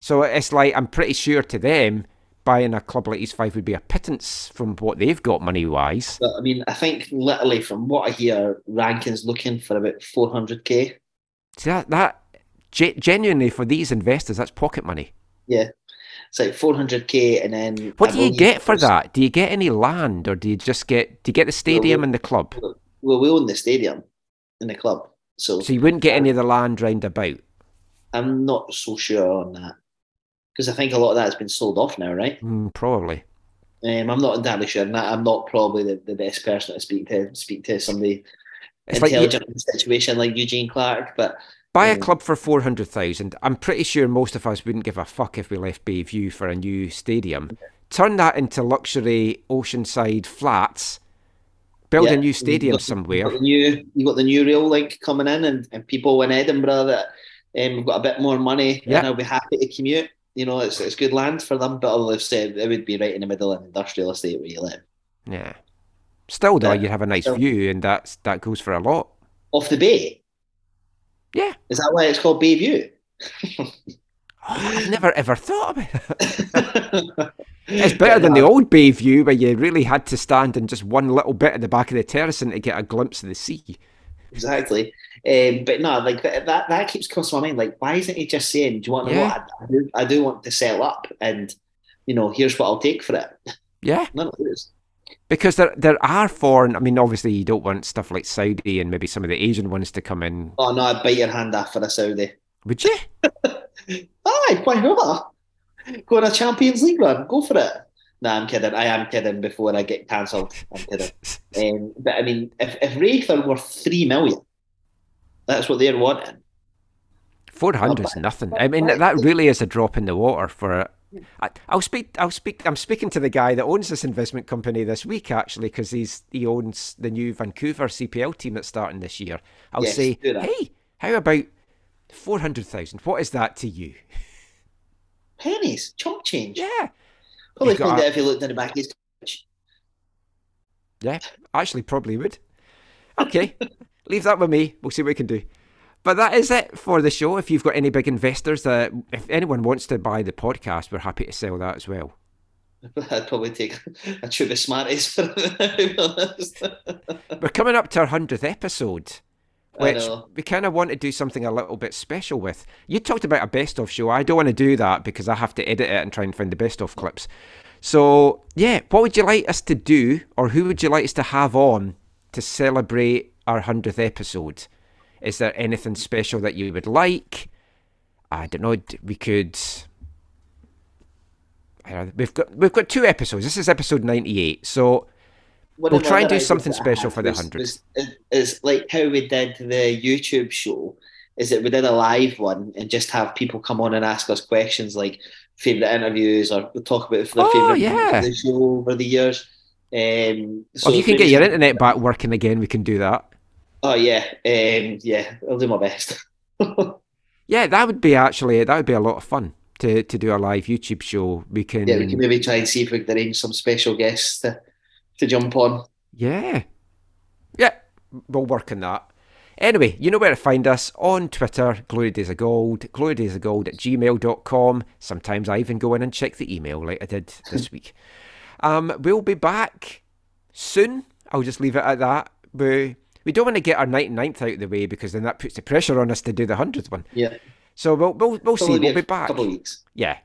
Speaker 3: So it's like I'm pretty sure to them buying a club like East Fife would be a pittance from what they've got money wise.
Speaker 4: But I mean, I think literally from what I hear, Rankin's looking for about 400k.
Speaker 3: See that that ge- genuinely for these investors, that's pocket money.
Speaker 4: Yeah. It's like 400k, and then.
Speaker 3: What do you get for that? Do you get any land, or do you just get do you get the stadium and the club?
Speaker 4: Well, we own the stadium in the club. So,
Speaker 3: So you wouldn't get any of the land round about.
Speaker 4: I'm not so sure on that. Because I think a lot of that has been sold off now, right?
Speaker 3: Mm, probably.
Speaker 4: Um, I'm not entirely sure. And I'm not probably the, the best person to speak to speak to somebody
Speaker 3: It's like
Speaker 4: intelligent in the situation like Eugene Clark. But
Speaker 3: buy a club for four hundred thousand. I'm pretty sure most of us wouldn't give a fuck if we left Bayview for a new stadium. Turn that into luxury oceanside flats. Build
Speaker 4: Yeah,
Speaker 3: a new stadium
Speaker 4: got-
Speaker 3: somewhere.
Speaker 4: You've got the new, you got the new rail link coming in, and, and people in Edinburgh that um, have got a bit more money
Speaker 3: Yeah.
Speaker 4: and will be happy to commute. You know, it's it's good land for them, but I've said, it would be right in the middle of an industrial estate where you live.
Speaker 3: Yeah. Still though,
Speaker 4: Yeah.
Speaker 3: you have a nice view, and that's that goes for a lot.
Speaker 4: Off the bay.
Speaker 3: Yeah.
Speaker 4: Is that why it's called Bayview?
Speaker 3: Oh, I've never ever thought about it. [laughs] It's better than the old Bayview where you really had to stand in just one little bit at the back of the terracing to get a glimpse of the sea.
Speaker 4: Exactly. Um, but no, like that, that that keeps crossing my mind. Like, why isn't he just saying, Do you want to
Speaker 3: Yeah.
Speaker 4: I, do, I do want to sell up and you know, here's what I'll take for it.
Speaker 3: Yeah. [laughs]
Speaker 4: None of this.
Speaker 3: Because there there are foreign. I mean, obviously you don't want stuff like Saudi and maybe some of the Asian ones to come in,
Speaker 4: Oh no, I'd bite your hand off for a Saudi.
Speaker 3: would you? [laughs]
Speaker 4: Aye, why not? Go on a Champions League run, go for it. No, I'm kidding. I am kidding before I get cancelled. I'm kidding. [laughs] Um, but I mean, if, if are worth three million, that's what they're wanting.
Speaker 3: Four hundred is nothing. I mean, that really is a drop in the water for. I, I'll speak. I'll speak. I'm speaking to the guy that owns this investment company this week actually, because he's he owns the new Vancouver CPL team that's starting this year. I'll
Speaker 4: Yes,
Speaker 3: say, hey, how about four hundred thousand? What is that to you?
Speaker 4: Pennies, chump change.
Speaker 3: Yeah,
Speaker 4: Probably
Speaker 3: You've got
Speaker 4: find
Speaker 3: a-
Speaker 4: out if he looked in the back of his couch.
Speaker 3: yeah. Actually, probably would. Okay, [laughs] leave that with me. We'll see what we can do. But that is it for the show. If you've got any big investors that, if anyone wants to buy the podcast, we're happy to sell that as well. [laughs]
Speaker 4: I'd probably take a tube of Smarties for [laughs] it, to be honest.
Speaker 3: We're coming up to our hundredth episode, which we kind of want to do something a little bit special with. You talked about a best of show. I don't want to do that because I have to edit it and try and find the best of clips. So yeah, what would you like us to do, or who would you like us to have on to celebrate our hundredth episode? Is there anything special that you would like? I don't know. We could. Know, We've got we've got two episodes. This is episode ninety eight. So
Speaker 4: One
Speaker 3: We'll try and do something special for the
Speaker 4: was-
Speaker 3: 100.
Speaker 4: was- Is, like how we did the YouTube show. Is that we did a live one and just have people come on and ask us questions like favorite interviews or talk about their
Speaker 3: Oh,
Speaker 4: favorite
Speaker 3: yeah.
Speaker 4: of the show over the years. Um, so
Speaker 3: well, if you can get your internet back working again, we can do that.
Speaker 4: Oh yeah, um, yeah, I'll do my best. [laughs]
Speaker 3: Yeah, that would be actually that would be a lot of fun to to do a live YouTube show. We can,
Speaker 4: yeah, we can maybe try and see if we can arrange some special guests to to jump on.
Speaker 3: yeah, yeah, we'll work on that. Anyway, you know where to find us on Twitter, Glory Days of Gold, glorydaysofgold at gmail.com. Sometimes I even go in and check the email like I did this [laughs] week. Um, we'll be back soon. I'll just leave it at that. We, we don't want to get our 99th out of the way because then that puts the pressure on us to do the 100th one.
Speaker 4: Yeah,
Speaker 3: So we'll, we'll, we'll see. We'll be back.
Speaker 4: couple of weeks.
Speaker 3: Yeah.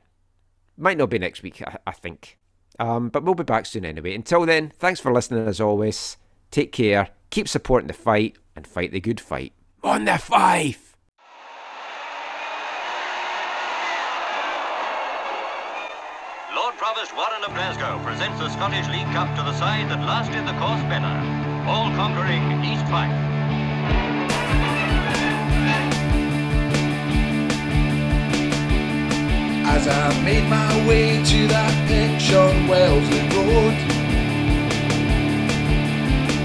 Speaker 3: Might not be next week, I, I think. Um, but we'll be back soon anyway. Until then, thanks for listening as always. Take care, keep supporting the fight, and fight the good fight. On the five!
Speaker 1: Lord Provost Warren of Glasgow presents the Scottish League Cup to the side that lasted the course better. All conquering East Fife.
Speaker 2: As I made my way to that pitch on Wellesley Road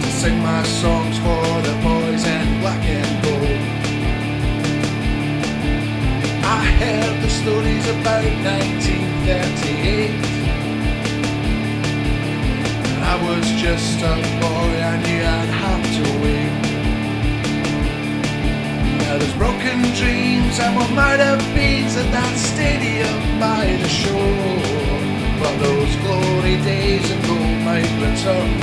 Speaker 2: To sing my songs for the boys in black and gold I heard the stories about 1938 And I was just a boy, I knew I'd have to wait now there's broken dreams and what might have been at that stadium by the shore. But those glory days and gold might return